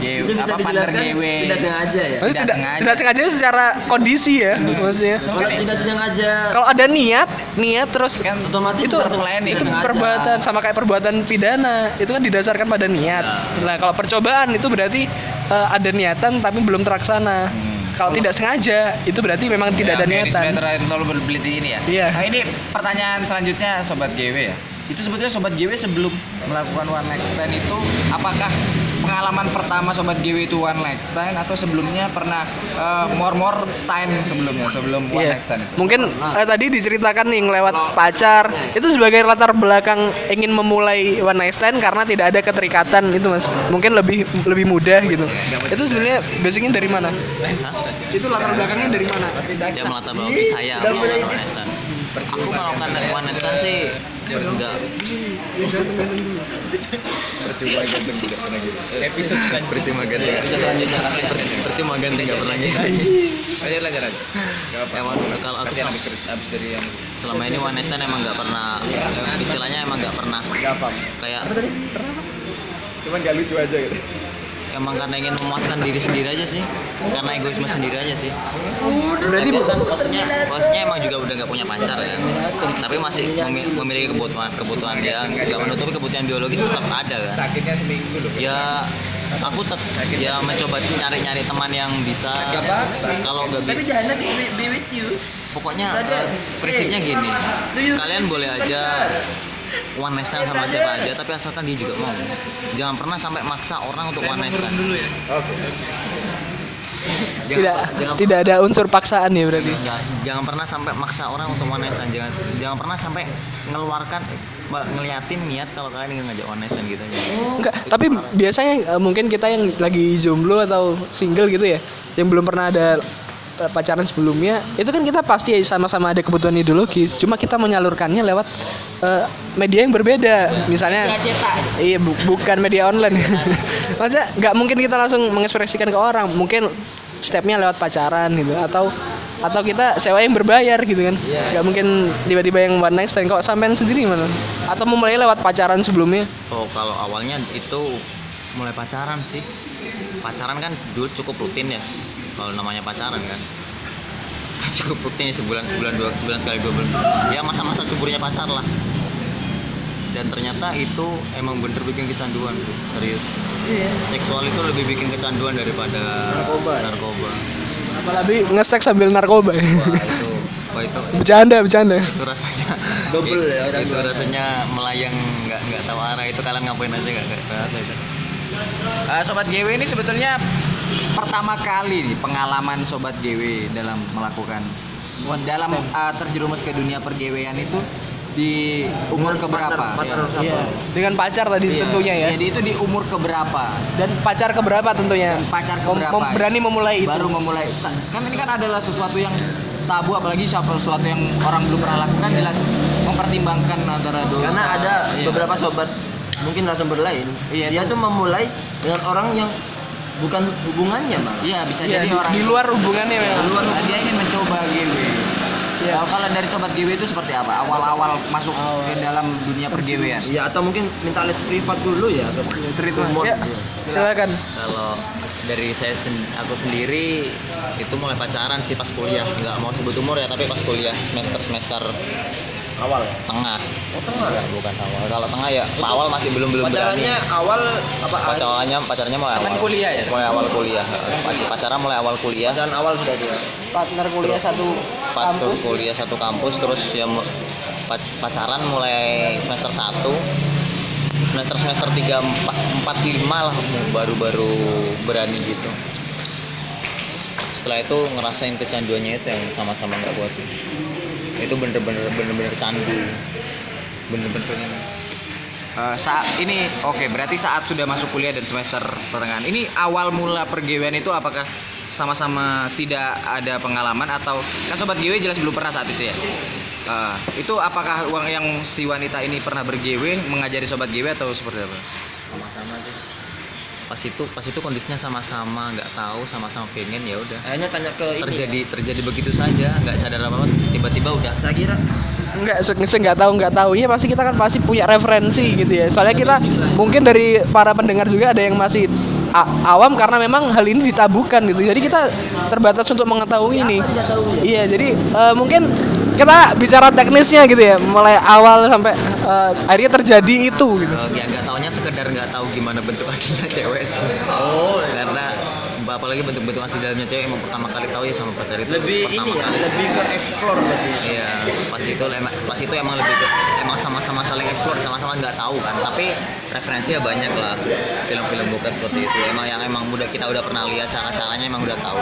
GW, apa partner GW. tidak sengaja ya. Tidak tidak sengaja. tidak sengaja secara kondisi ya maksudnya. Kalau tidak sengaja Kalau ada niat, niat terus Kan otomatis itu planning. itu perbuatan sama kayak perbuatan pidana itu kan didasarkan pada niat. Nah kalau percobaan itu berarti eh, ada niatan tapi belum terlaksana. Hmm. Kalau tidak sengaja itu berarti memang tidak Ya, ada niatan. Di terakhir vulnerability ini ya. Iya. Nah ini pertanyaan selanjutnya sobat GW ya. Itu sebetulnya sobat GW sebelum melakukan one night stand itu apakah pengalaman pertama sobat GW itu one night stand atau sebelumnya pernah eh, more more stand sebelumnya sebelum one Iya. night stand itu? Mungkin eh, tadi diceritakan nih lewat pacar itu sebagai latar belakang ingin memulai one night stand karena tidak ada keterikatan itu mas. Mungkin lebih lebih mudah gitu. Itu sebenarnya basicnya dari mana? Hah? Itu latar belakangnya dari mana? Ya melatar belakangi saya one night stand. Aku melakukan stand sih enggak percuma ganti nggak pernah gitu. Episode kan percuma ganti. selanjutnya Percuma ganti nggak pernah gitu. Lanjut. Gak apa. Emang kalau aku selama, habis, dari yang selama ini one night stand emang nggak pernah eh, istilahnya emang nggak pernah kayak Cuma gak lucu aja gitu. Emang karena ingin memuaskan diri sendiri aja sih. Karena egoisme sendiri aja sih. Berarti Tapi kan posnya posnya emang juga udah nggak punya pacar ya. Tapi masih memi- memiliki kebutuhan kebutuhan dia nggak menutupi kebutuhan biologis tetap ada kan. Sakitnya seminggu loh. ya aku tetap ya mencoba nyari-nyari teman yang bisa. Kalau nggak Tapi bi- jangan be, be with you. pokoknya eh, prinsipnya gini. Kalian boleh aja one night stand sama siapa aja tapi asalkan dia juga mau. Jangan pernah sampai maksa orang untuk one night stand. jangan, tidak jangan, tidak ada unsur paksaan ya berarti. Enggak, jangan pernah sampai maksa orang untuk one night stand. Jangan jangan pernah sampai ngeluarkan ngeliatin niat kalau kalian ingin ngajak one night stand gitu aja. Enggak, tapi biasanya eh, mungkin kita yang lagi jomblo atau single gitu ya, yang belum pernah ada pacaran sebelumnya, itu kan kita pasti sama-sama ada kebutuhan ideologis, cuma kita menyalurkannya lewat eh, media yang berbeda, misalnya iya bu- bukan media online, maksudnya nggak mungkin kita langsung mengekspresikan ke orang, mungkin stepnya lewat pacaran gitu, atau atau kita sewa yang berbayar gitu kan, nggak mungkin tiba-tiba yang one night stand. Kok sampean sendiri mana? Atau memulai lewat pacaran sebelumnya? oh kalau awalnya itu mulai pacaran sih. Pacaran kan dulu cukup rutin ya kalau namanya pacaran kan. Cukup rutin ya sebulan sebulan dua sebulan sekali dua bulan. Ya masa-masa suburnya pacar lah. Dan ternyata itu emang bener bikin kecanduan serius. Seksual itu lebih bikin kecanduan daripada Narkoba. ya? narkoba. Apalagi ngesek sambil narkoba. wah itu. Wah itu. Bercanda, bercanda. itu rasanya Double ya, itu double. rasanya melayang nggak nggak tahu arah. Itu kalian ngapain aja nggak nggak itu Eh, sobat GW ini sebetulnya pertama kali nih pengalaman sobat GW dalam melakukan dalam eh, terjerumus ke dunia pergewean itu di umur Dengan keberapa? partner- partner Ya. Dengan pacar tadi Iya. tentunya ya. Jadi itu di umur keberapa? Dan pacar keberapa tentunya? Pacar Mem- keberapa? mem- berani memulai itu. Baru memulai. Kan ini kan adalah sesuatu yang tabu apalagi siapa sesuatu yang orang belum pernah lakukan jelas mempertimbangkan antara dosa. Karena ada Iya. beberapa sobat mungkin narasumber lain, Iya, dia itu. tuh memulai dengan orang yang bukan hubungannya malah. Iya, bisa Iya, jadi di, orang di luar hubungannya memang. Di luar dia ingin mencoba GW. Iya. Kalau kalau dari sobat GW itu seperti apa? Awal-awal masuk ke dalam dunia pergewean. Iya atau mungkin minta les privat dulu ya terus Treatment. umur. Ya, silakan. Kalau dari saya sen- aku sendiri itu mulai pacaran sih pas kuliah. Nggak mau sebut umur ya, tapi pas kuliah semester semester awal ya. tengah. Oh tengah? bukan awal. Kalau tengah ya Pak awal masih belum belum berani. Pacarannya awal apa? Pacarannya pacarnya mulai awal. kuliah ya? Mulai awal kuliah. Pac- Pacaran mulai awal kuliah. Pacaran awal sudah dia. Partner kuliah satu Patu kampus. kuliah satu kampus terus ya pacaran mulai semester 1 semester semester 3 4, 4 5 lah baru-baru berani gitu setelah itu ngerasain kecanduannya itu yang sama-sama nggak kuat sih itu bener-bener bener-bener candu. Bener-bener pengen. Eh, saat ini oke berarti saat sudah masuk kuliah dan semester pertengahan ini awal mula pergewean itu apakah sama-sama tidak ada pengalaman? Atau kan sobat GW jelas belum pernah saat itu ya? Eh, itu apakah uang yang si wanita ini pernah bergewe mengajari sobat GW atau seperti apa? Sama-sama sih pas itu pas itu kondisinya sama-sama nggak tahu sama-sama pengen ya udah Akhirnya tanya ke ini. terjadi terjadi begitu saja nggak sadar apa apa tiba-tiba udah Saya kira Enggak, se nggak tahu nggak tahunya pasti kita kan pasti punya referensi gitu ya. Soalnya kita mungkin dari para pendengar juga ada yang masih awam karena memang hal ini ditabukan gitu. Jadi kita terbatas untuk mengetahui ini. Iya, jadi eh, mungkin kita bicara teknisnya gitu ya, mulai awal sampai eh, akhirnya terjadi itu gitu. Ya nggak taunya sekedar nggak tahu gimana bentuk aslinya cewek sih. Oh. Karena apalagi bentuk-bentuk asli dalamnya cewek emang pertama kali tahu ya sama pacar itu. lebih pertama ini ya, kali. lebih ke explore berarti. Iya, pas itu emang pas itu emang lebih ke emang sama-sama saling explore, sama-sama nggak tahu kan. Tapi referensinya banyak lah film-film bukan seperti itu. Emang yang emang udah kita udah pernah lihat cara-caranya emang udah tahu.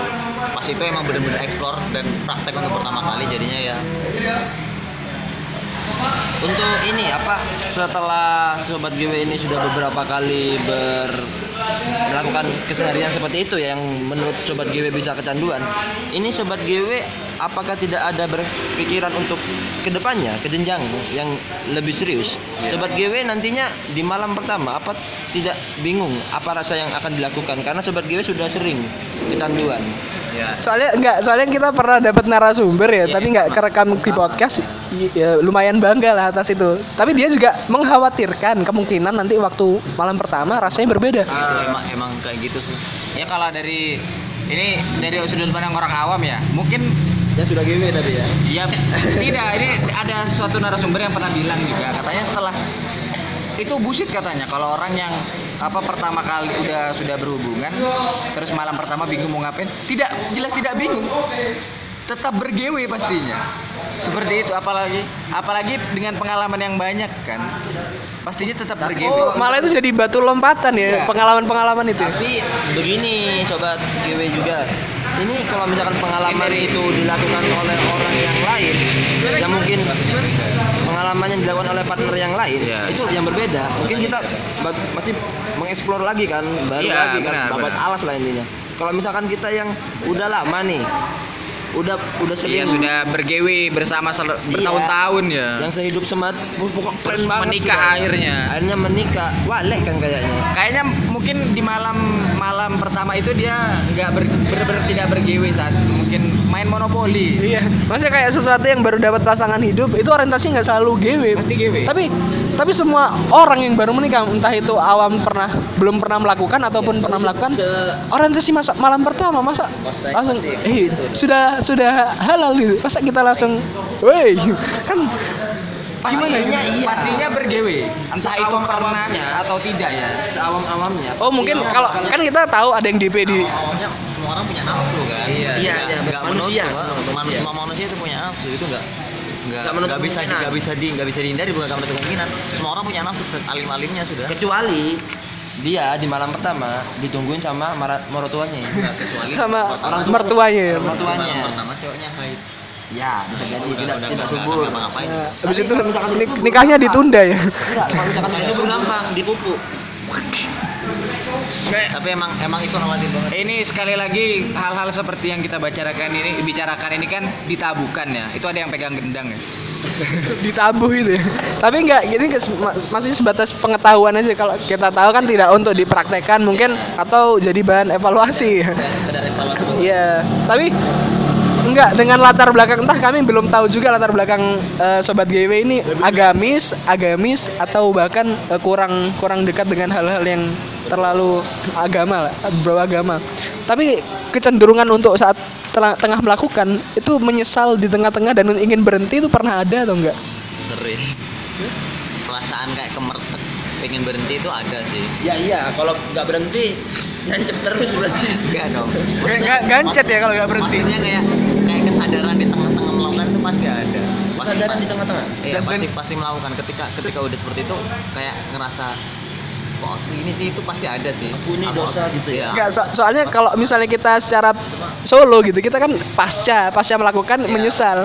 Pas itu emang bener-bener explore dan praktek untuk pertama kali jadinya ya Untuk ini apa setelah sobat GW ini sudah beberapa kali ber melakukan keseharian seperti itu ya yang menurut sobat GW bisa kecanduan. Ini sobat GW apakah tidak ada berpikiran untuk ke depannya ke jenjang yang lebih serius? Sobat GW nantinya di malam pertama apa tidak bingung apa rasa yang akan dilakukan karena sobat GW sudah sering kecanduan. ya Soalnya enggak, soalnya kita pernah dapat narasumber ya, tapi nggak kerekam di podcast. ya, lumayan bangga lah atas itu. Tapi dia juga mengkhawatirkan kemungkinan nanti waktu malam pertama rasanya berbeda. itu emang emang kayak gitu sih. ya kalau dari ini dari sudut pandang orang awam ya mungkin Yang sudah GW tapi ya. Ya tidak, ini ada suatu narasumber yang pernah bilang juga. Katanya setelah itu busit katanya. Kalau orang yang apa pertama kali udah sudah berhubungan terus malam pertama bingung mau ngapain tidak jelas tidak bingung tetap bergewe pastinya seperti itu apalagi apalagi dengan pengalaman yang banyak kan pastinya tetap bergewe Oh, malah itu jadi batu lompatan ya, Iya. pengalaman-pengalaman itu. Tapi begini sobat GW juga. Ini kalau misalkan pengalaman Ini- itu dilakukan oleh orang yang lain, yang mungkin pengalamannya dilakukan oleh partner yang lain, Iya. itu yang berbeda. Mungkin kita masih mengeksplor lagi kan, baru Iya, lagi kan, benar, babat benar. alas lah intinya. Kalau misalkan kita yang udah lama nih, udah udah sering Iya sudah bergewe bersama Iya. bertahun-tahun ya yang sehidup semat, pokok keren banget. menikah sudah. akhirnya. Akhirnya menikah, waleh kan kayaknya. kayaknya mungkin di malam malam pertama itu dia nggak ber, bener-bener tidak bergewe saat mungkin main monopoli Iya, maksudnya kayak sesuatu yang baru dapat pasangan hidup itu orientasinya nggak selalu GW. Pasti GW. Tapi tapi semua orang yang baru menikah entah itu awam pernah belum pernah melakukan ataupun pernah melakukan Se- orientasi masa malam pertama masa Pasti- langsung pasti eh sudah sudah halal gitu. Masa kita langsung woi kan gimana Pastinya iya. pastinya bergewe entah itu pernah atau tidak ya seawam-awamnya. Oh mungkin Iya, kalau kan kita tahu ada yang DP di semua orang punya nafsu kan? Iya, iya, iya, nggak manusia, menutup, semua. manusia, semua manusia itu punya nafsu itu nggak nggak Nggak menutup nggak bisa nggak bisa di nggak bisa dihindari bukan menutup kemungkinan. Semua orang punya nafsu alim alimnya sudah. Kecuali dia di malam pertama ditungguin sama mara- mertuanya. Kecuali sama Orang tua- mertuanya. Ya. orang tuanya. Malam pertama ceweknya haid ya bisa jadi. udah tidak udah tidak subur. Nah, Tapi habis itu kalau misalkan nik- nikahnya ditunda ya. Enggak, kalau misalkan tidak subur gampang dipupuk tapi emang emang itu khawatir banget Ini sekali lagi hal-hal seperti yang kita bicarakan ini bicarakan ini kan ditabukan ya. Itu ada yang pegang gendang ya. ditabuh itu ya. Tapi enggak, ini masih sebatas pengetahuan aja kalau kita tahu kan tidak untuk dipraktekkan mungkin atau jadi bahan evaluasi. ya evaluasi. Iya, tapi enggak dengan latar belakang entah kami belum tahu juga latar belakang eh, sobat GW ini agamis, agamis atau bahkan eh, kurang kurang dekat dengan hal-hal yang terlalu agama lah, berbau agama. Tapi kecenderungan untuk saat tengah, tengah melakukan itu menyesal di tengah-tengah dan ingin berhenti itu pernah ada atau enggak? sering perasaan kayak kemertek pengen berhenti itu ada sih ya iya kalau nggak berhenti nancep terus berarti enggak dong Nggak- nggak gancet ya kalau nggak berhenti. maksudnya kayak kesadaran di tengah-tengah melakukan itu pasti ada. Pasti kesadaran di tengah-tengah? Iya Dan- pasti pasti melakukan. Ketika ketika udah seperti itu kayak ngerasa kok ini sih itu pasti ada sih. Aku ini dosa gitu ya? Iya. Enggak, so- soalnya kalau misalnya kita secara solo gitu, kita kan pasca, pasca melakukan Iya. menyesal.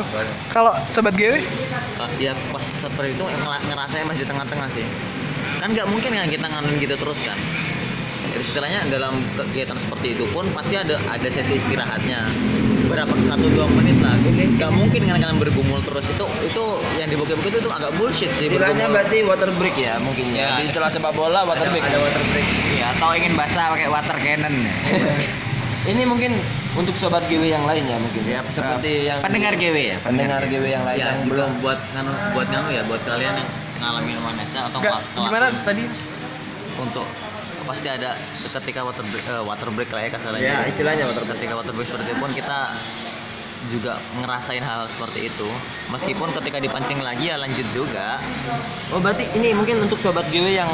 Kalau sobat GW Uh, ya pas seperti itu ngera- ngerasanya masih di tengah-tengah sih. Kan nggak mungkin kan kita nganun gitu terus kan istilahnya dalam kegiatan seperti itu pun pasti ada ada sesi istirahatnya. Berapa? Satu dua menit lah. Nggak mungkin kan kalian bergumul terus. Itu itu yang di bukit itu, itu agak bullshit sih istilahnya berarti water break ya mungkin ya. Ya. di istilah sepak bola water ada, break. ada water break. Ya, atau ingin basah pakai water cannon. Ya. ini mungkin untuk sobat GW yang lain ya mungkin. Ya, seperti yang pendengar GW ya, pendengar GW yang lain ya yang juga belum. buat nganu buat nganu ya buat kalian yang ngalamin Vanessa atau gimana tadi? untuk pasti ada ketika water break, eh, water break lah ya kasarnya. Ya istilahnya water break. Ketika water break seperti itu pun kita juga ngerasain hal seperti itu. Meskipun ketika dipancing lagi ya lanjut juga. Oh berarti ini mungkin untuk sobat GW yang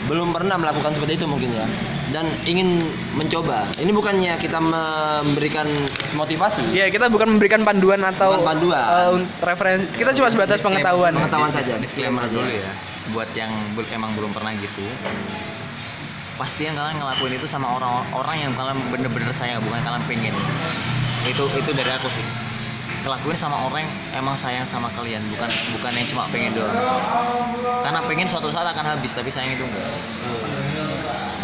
belum pernah melakukan seperti itu mungkin ya dan ingin mencoba. Ini bukannya kita memberikan motivasi? Ya kita bukan memberikan panduan atau Bukan panduan. un- referensi. Kita cuma sebatas Disclaimer- pengetahuan. Pengetahuan saja, disclaimer dulu ya buat yang emang belum pernah gitu pasti yang kalian ngelakuin itu sama orang-orang yang kalian bener-bener sayang bukan kalian pengen. Itu itu dari aku sih. Ngelakuin sama orang yang emang sayang sama kalian bukan bukan yang cuma pengen doang. Karena pengen suatu saat akan habis tapi sayang itu enggak.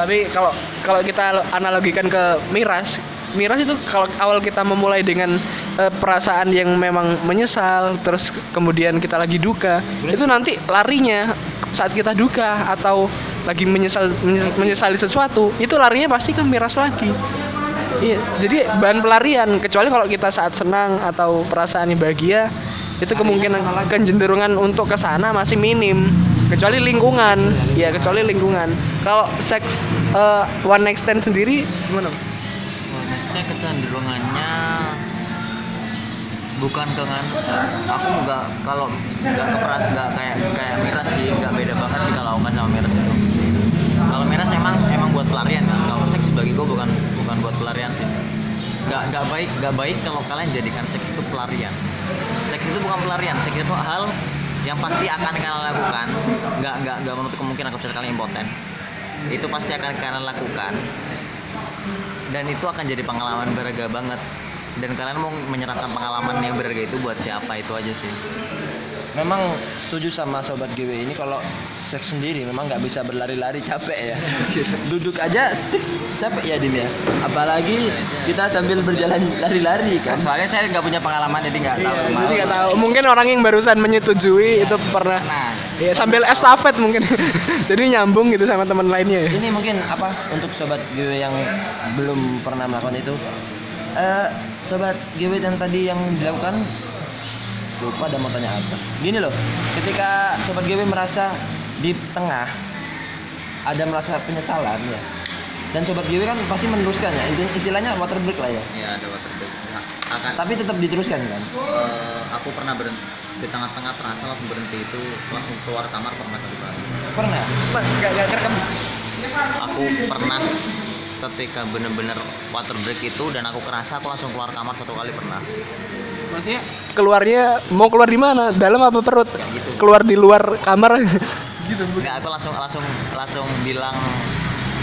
Tapi kalau kalau kita analogikan ke miras, miras itu kalau awal kita memulai dengan eh, perasaan yang memang menyesal, terus kemudian kita lagi duka, itu nanti larinya saat kita duka atau lagi menyesal menye- menyesali sesuatu, itu larinya pasti ke miras lagi. Iya, jadi bahan pelarian kecuali kalau kita saat senang atau perasaan bahagia itu kemungkinan kecenderungan untuk ke sana masih minim kecuali lingkungan. Ya kecuali lingkungan. Kalau seks eh, one night stand sendiri gimana Nextnya kecenderungannya bukan ke ngan aku nggak kalau nggak keperas nggak kayak kayak miras sih nggak beda banget sih kalau aku sama miras itu. Kalau miras emang emang buat pelarian kan? Kalau seks bagi gue bukan bukan buat pelarian sih. Nggak nggak baik nggak baik kalau kalian jadikan seks itu pelarian. Seks itu bukan pelarian seks itu hal yang pasti akan kalian lakukan. Nggak nggak nggak menutup kemungkinan misalnya kalian impoten. Itu pasti akan kalian lakukan dan itu akan jadi pengalaman berharga banget dan kalian mau menyerahkan pengalaman yang berharga itu buat siapa? Itu aja sih. Memang setuju sama sobat GW ini kalau seks sendiri memang nggak bisa berlari-lari capek ya. Duduk aja seks capek ya Dim ya. Apalagi kita sambil berjalan lari-lari kan. Soalnya saya nggak punya pengalaman jadi nggak tahu. Iya, jadi nggak tahu. Mungkin orang yang barusan menyetujui itu pernah. Nah, ya sambil estafet mungkin. Jadi nyambung gitu sama teman lainnya ya. Ini mungkin apa untuk sobat GW yang belum pernah melakukan itu eh sobat GW dan tadi yang dilakukan lupa ada mau tanya apa. Gini loh ketika sobat GW merasa di tengah ada merasa penyesalan ya dan sobat GW kan pasti meneruskan ya istilahnya water break lah ya. Ya ada water break. Nah, akan tapi tetap diteruskan kan? Eh, aku pernah berhenti di tengah-tengah terasa langsung berhenti itu langsung keluar kamar pernah kali pernah? Pak, nggak nggak kerekam. Aku pernah ketika bener-bener water break itu dan aku kerasa aku langsung keluar kamar satu kali pernah. Maksudnya? Keluarnya mau keluar di mana? Dalam apa perut? Gitu. Keluar di luar kamar? Gitu Enggak, aku langsung langsung langsung bilang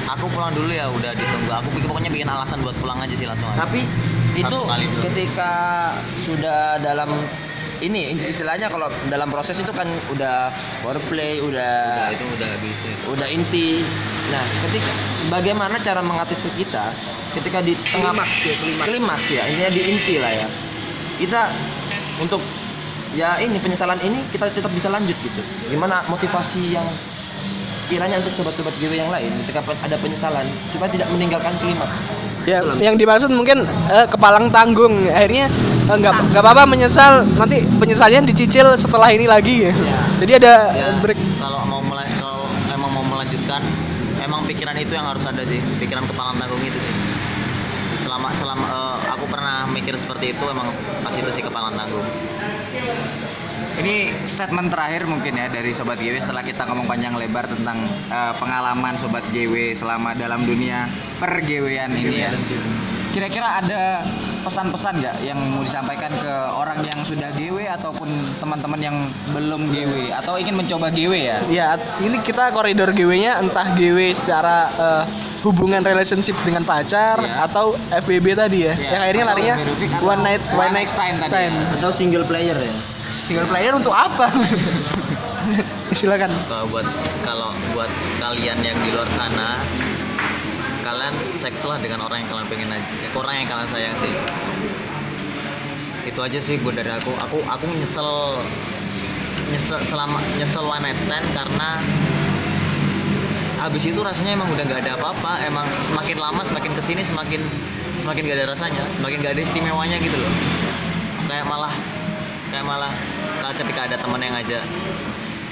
aku pulang dulu ya udah ditunggu. Aku pikir pokoknya bikin alasan buat pulang aja sih langsung aja. Tapi itu ketika sudah dalam ini istilahnya kalau dalam proses itu kan udah foreplay, udah udah itu udah habis ya. udah inti. Nah, ketika bagaimana cara mengatasi kita ketika di tengah Klimaks ya, klimaks. klimaks ya, intinya di inti lah ya. Kita untuk ya ini penyesalan ini kita tetap bisa lanjut gitu. Gimana motivasi yang sekiranya untuk sobat-sobat GW yang lain ketika ada penyesalan supaya tidak meninggalkan klimaks. Ya, yang dimaksud mungkin eh, kepalang tanggung. Akhirnya eh, nggak nggak apa-apa menyesal. Nanti penyesalnya dicicil setelah ini lagi. ya. Jadi ada Ya, break. kalau mau mulai kalau emang mau melanjutkan emang pikiran itu yang harus ada sih pikiran kepala tanggung itu sih selama selama eh, aku pernah mikir seperti itu emang pas itu sih kepala tanggung Ini statement terakhir mungkin ya dari Sobat GW setelah kita ngomong panjang lebar tentang eh, pengalaman Sobat GW selama dalam dunia per GW-an ini ya. Kira-kira ada pesan-pesan nggak yang mau disampaikan ke orang yang sudah GW ataupun teman-teman yang belum GW atau ingin mencoba GW ya? Ya, ini kita koridor GW-nya entah GW secara eh, hubungan relationship dengan pacar Iya. atau FWB tadi ya. Iya. Yang akhirnya Atau larinya one night one night stand stand. tadi ya. Atau single player ya. Single player untuk apa? Silakan. kalau buat kalau buat kalian yang di luar sana kalian seks lah dengan orang yang kalian pengen aja. Eh, orang yang kalian sayang sih. Itu aja sih buat dari aku. Aku aku nyesel nyesel selama nyesel one night stand karena habis itu rasanya emang udah nggak ada apa-apa. Emang semakin lama semakin ke sini semakin semakin gak ada rasanya semakin gak ada istimewanya gitu loh. Kayak malah kayak malah kalau ketika ada teman yang ngajak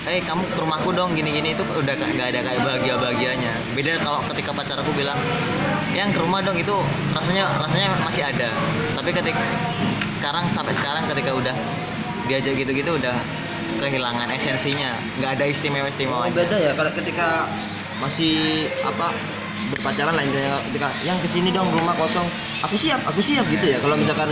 eh kamu ke rumahku dong gini-gini. Itu udah nggak ada kayak bahagia bahagianya beda kalau ketika pacarku bilang yang ke rumah dong itu rasanya rasanya masih ada. Tapi ketika sekarang sampai sekarang ketika udah diajak gitu-gitu udah kehilangan esensinya. Nggak ada istimewa Oh, istimewanya beda ya kalau ketika masih apa berpacaran lah intinya ketika yang ke sini dong rumah kosong aku siap aku siap gitu ya kalau misalkan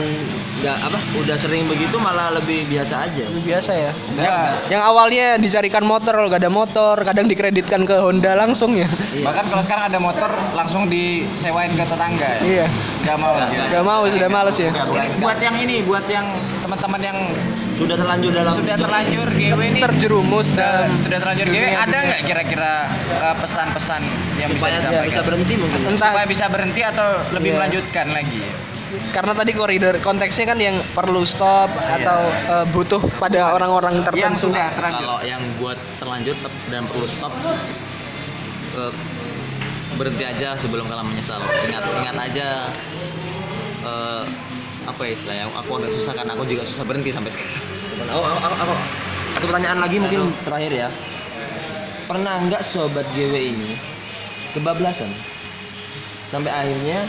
nggak apa udah sering begitu malah lebih biasa aja Biasa ya. Ya. Yang, yang awalnya dicarikan motor kalau gak ada motor, kadang dikreditkan ke Honda langsung ya. Iya. Bahkan kalau sekarang ada motor langsung disewain ke tetangga ya. Iya. Gak mau. gitu. Gak mau, sudah males ya. Buat yang ini, buat yang teman-teman yang sudah terlanjur dalam sudah terlanjur GW nih. Terjerumus sudah, dalam sudah terlanjur. GW ada nggak kira-kira uh, pesan-pesan yang bisa supaya disampaikan? bisa berhenti mungkin. Entah. Supaya bisa berhenti atau lebih Iya. melanjutkan lagi? Karena tadi koridor konteksnya kan yang perlu stop atau eh, butuh pada orang-orang yang tertentu. sudah terlanjur kalau yang buat terlanjur dan perlu stop eh, berhenti aja sebelum kalian menyesal. Ingat ingat aja eh, apa ya istilahnya? Aku agak susah karena aku juga susah berhenti sampai sekarang. Oh, oh, oh, oh. satu pertanyaan lagi mungkin terakhir ya. Pernah nggak sobat GW ini kebablasan? Sampai akhirnya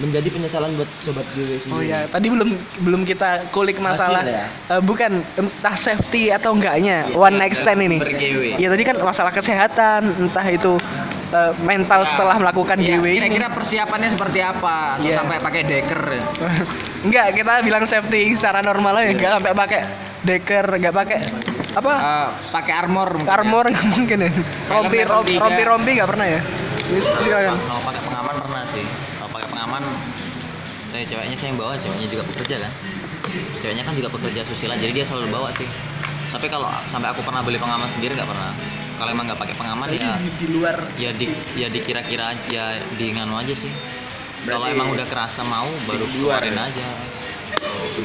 menjadi penyesalan buat sobat GW sendiri Oh ya, tadi belum belum kita kulik masalah ya? eh, bukan entah safety atau enggaknya one night stand ini. Ber-GW. Iya tadi kan masalah kesehatan, entah itu eh, mental setelah melakukan Iya, GW ini. kira-kira persiapannya seperti apa atau Iya. sampai pakai deker Enggak, kita bilang safety secara normal aja, enggak sampai pakai deker, enggak pakai apa? Eh, pakai armor mungkin ya. armor enggak mungkin ya. Rompi rompi rompi rompi enggak pernah ya? Yes, silakan. kalau pakai pengaman pernah sih kalau pengaman dari ceweknya saya yang bawa ceweknya juga pekerja kan. Ceweknya kan juga pekerja susila jadi dia selalu bawa sih. Tapi kalau sampai aku pernah beli pengaman sendiri nggak pernah. Kalau emang nggak pakai pengaman ya di, di luar ya di ya dikira-kira aja ya di nganu aja sih. Kalau emang udah kerasa mau baru di luar keluarin ya? aja.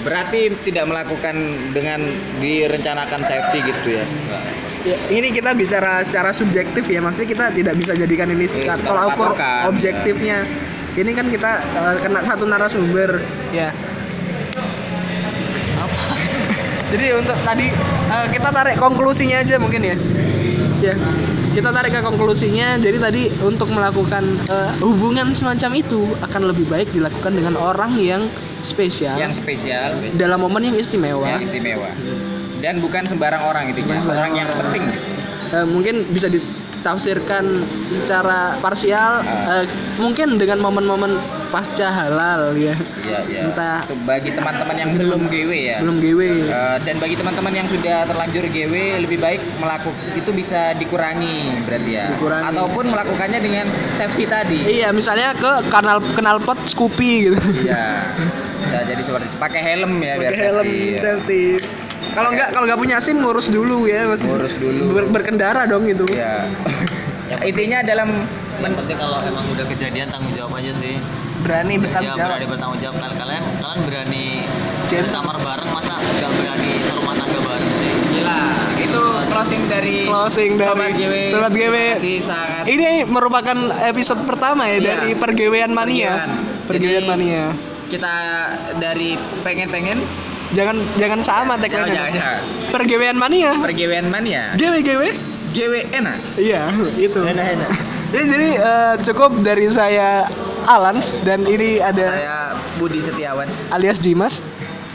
Berarti tidak melakukan dengan direncanakan safety gitu ya? Ya, ini kita bicara secara subjektif ya, maksudnya kita tidak bisa jadikan ini Iya, tolak ukur objektifnya. Ini kan kita eh, kena satu narasumber, ya. Jadi untuk tadi eh, kita tarik konklusinya aja mungkin ya. Ya. Kita tarik ke konklusinya. Jadi tadi untuk melakukan eh, hubungan semacam itu akan lebih baik dilakukan dengan orang yang spesial yang spesial dalam momen yang istimewa. yang istimewa dan bukan sembarang orang itu Bukan sembarang orang yang orang. penting gitu. Eh, mungkin bisa ditafsirkan secara parsial Ah. eh, mungkin dengan momen-momen pasca halal ya. Iya, iya. Entah bagi teman-teman yang belum GW ya. belum GW. Eh, dan bagi teman-teman yang sudah terlanjur GW lebih baik melakukan itu bisa dikurangi berarti ya. Dikurangi. Ataupun melakukannya dengan safety tadi. Iya, misalnya ke kanal knalpot Scoopy gitu. Iya. Bisa jadi seperti pakai helm ya biar Pakai helm safety, ya. safety. Kalau nggak kalau nggak punya SIM ngurus dulu ya, Mas. Ngurus dulu. Ber- berkendara dong itu. Iya. Intinya dalam yang penting kalau emang udah kejadian tanggung jawab aja sih Berani bertanggung ya jawab. berani bertanggung jawab Kal- kalian kalian berani Jen- sekamar bareng masa nggak berani serumah tangga bareng sih gila. Itu closing dari Closing Sobat dari GW. Sobat GW. Sangat Ini merupakan episode pertama ya Iya. dari pergewean mania. Pergewean. Mania. kita dari pengen-pengen Jangan jangan sama jangan tagline jangan jangan. Pergewean mania. pergewean mania GW GW. GW enak Iya, itu. Enak-enak. Jadi, jadi eh, cukup dari saya Alans dan ini ada saya Budi Setiawan alias Dimas.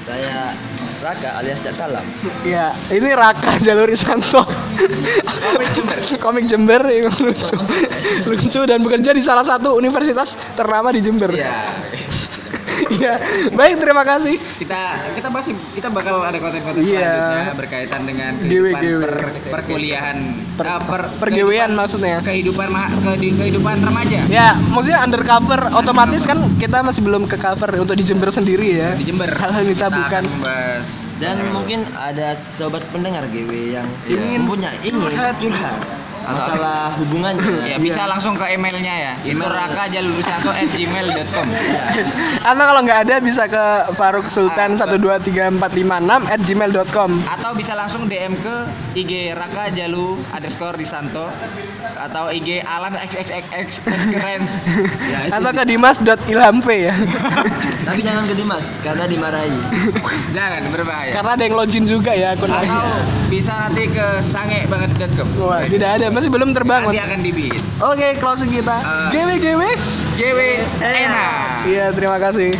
Saya Raka alias Cak Salam. Ya, ini Raka Jalur Isanto. Komik Jember. Komik Jember yang lucu. lucu dan bekerja di salah satu universitas ternama di Jember. Iya. Iya. Baik, terima kasih. kita kita masih kita bakal ada konten-konten Iya. selanjutnya berkaitan dengan GW, kehidupan GW. per, perkuliahan Per- eh, per, pergewean kehidupan- maksudnya. kehidupan ma- ke- kehidupan remaja Ya, maksudnya undercover otomatis kan kita masih belum ke cover untuk di Jember sendiri ya. di Jember Hal-hal yang kita bukan. Dan mungkin ada sobat pendengar GW yang Ingin punya ingin curhat. Curhat masalah hubungannya. ya bisa langsung ke emailnya ya. Itu Email. rakajalurisanto@gmail.com Atau kalau nggak ada bisa ke Faruk Sultan 123456 at gmail.com atau bisa langsung DM ke IG Raka Jalu underscore Risanto atau IG Alan XXX Experience Ya, atau ke dimas.ilhamv ya. Tapi jangan ke Dimas karena dimarahi. jangan berbahaya. Karena ada yang login juga ya akun atau bisa nanti ke sangebanget.com Wah, tidak ada masih belum terbangun. Nanti akan dibit oke closing kita. Eh, GW GW GW enak. iya terima kasih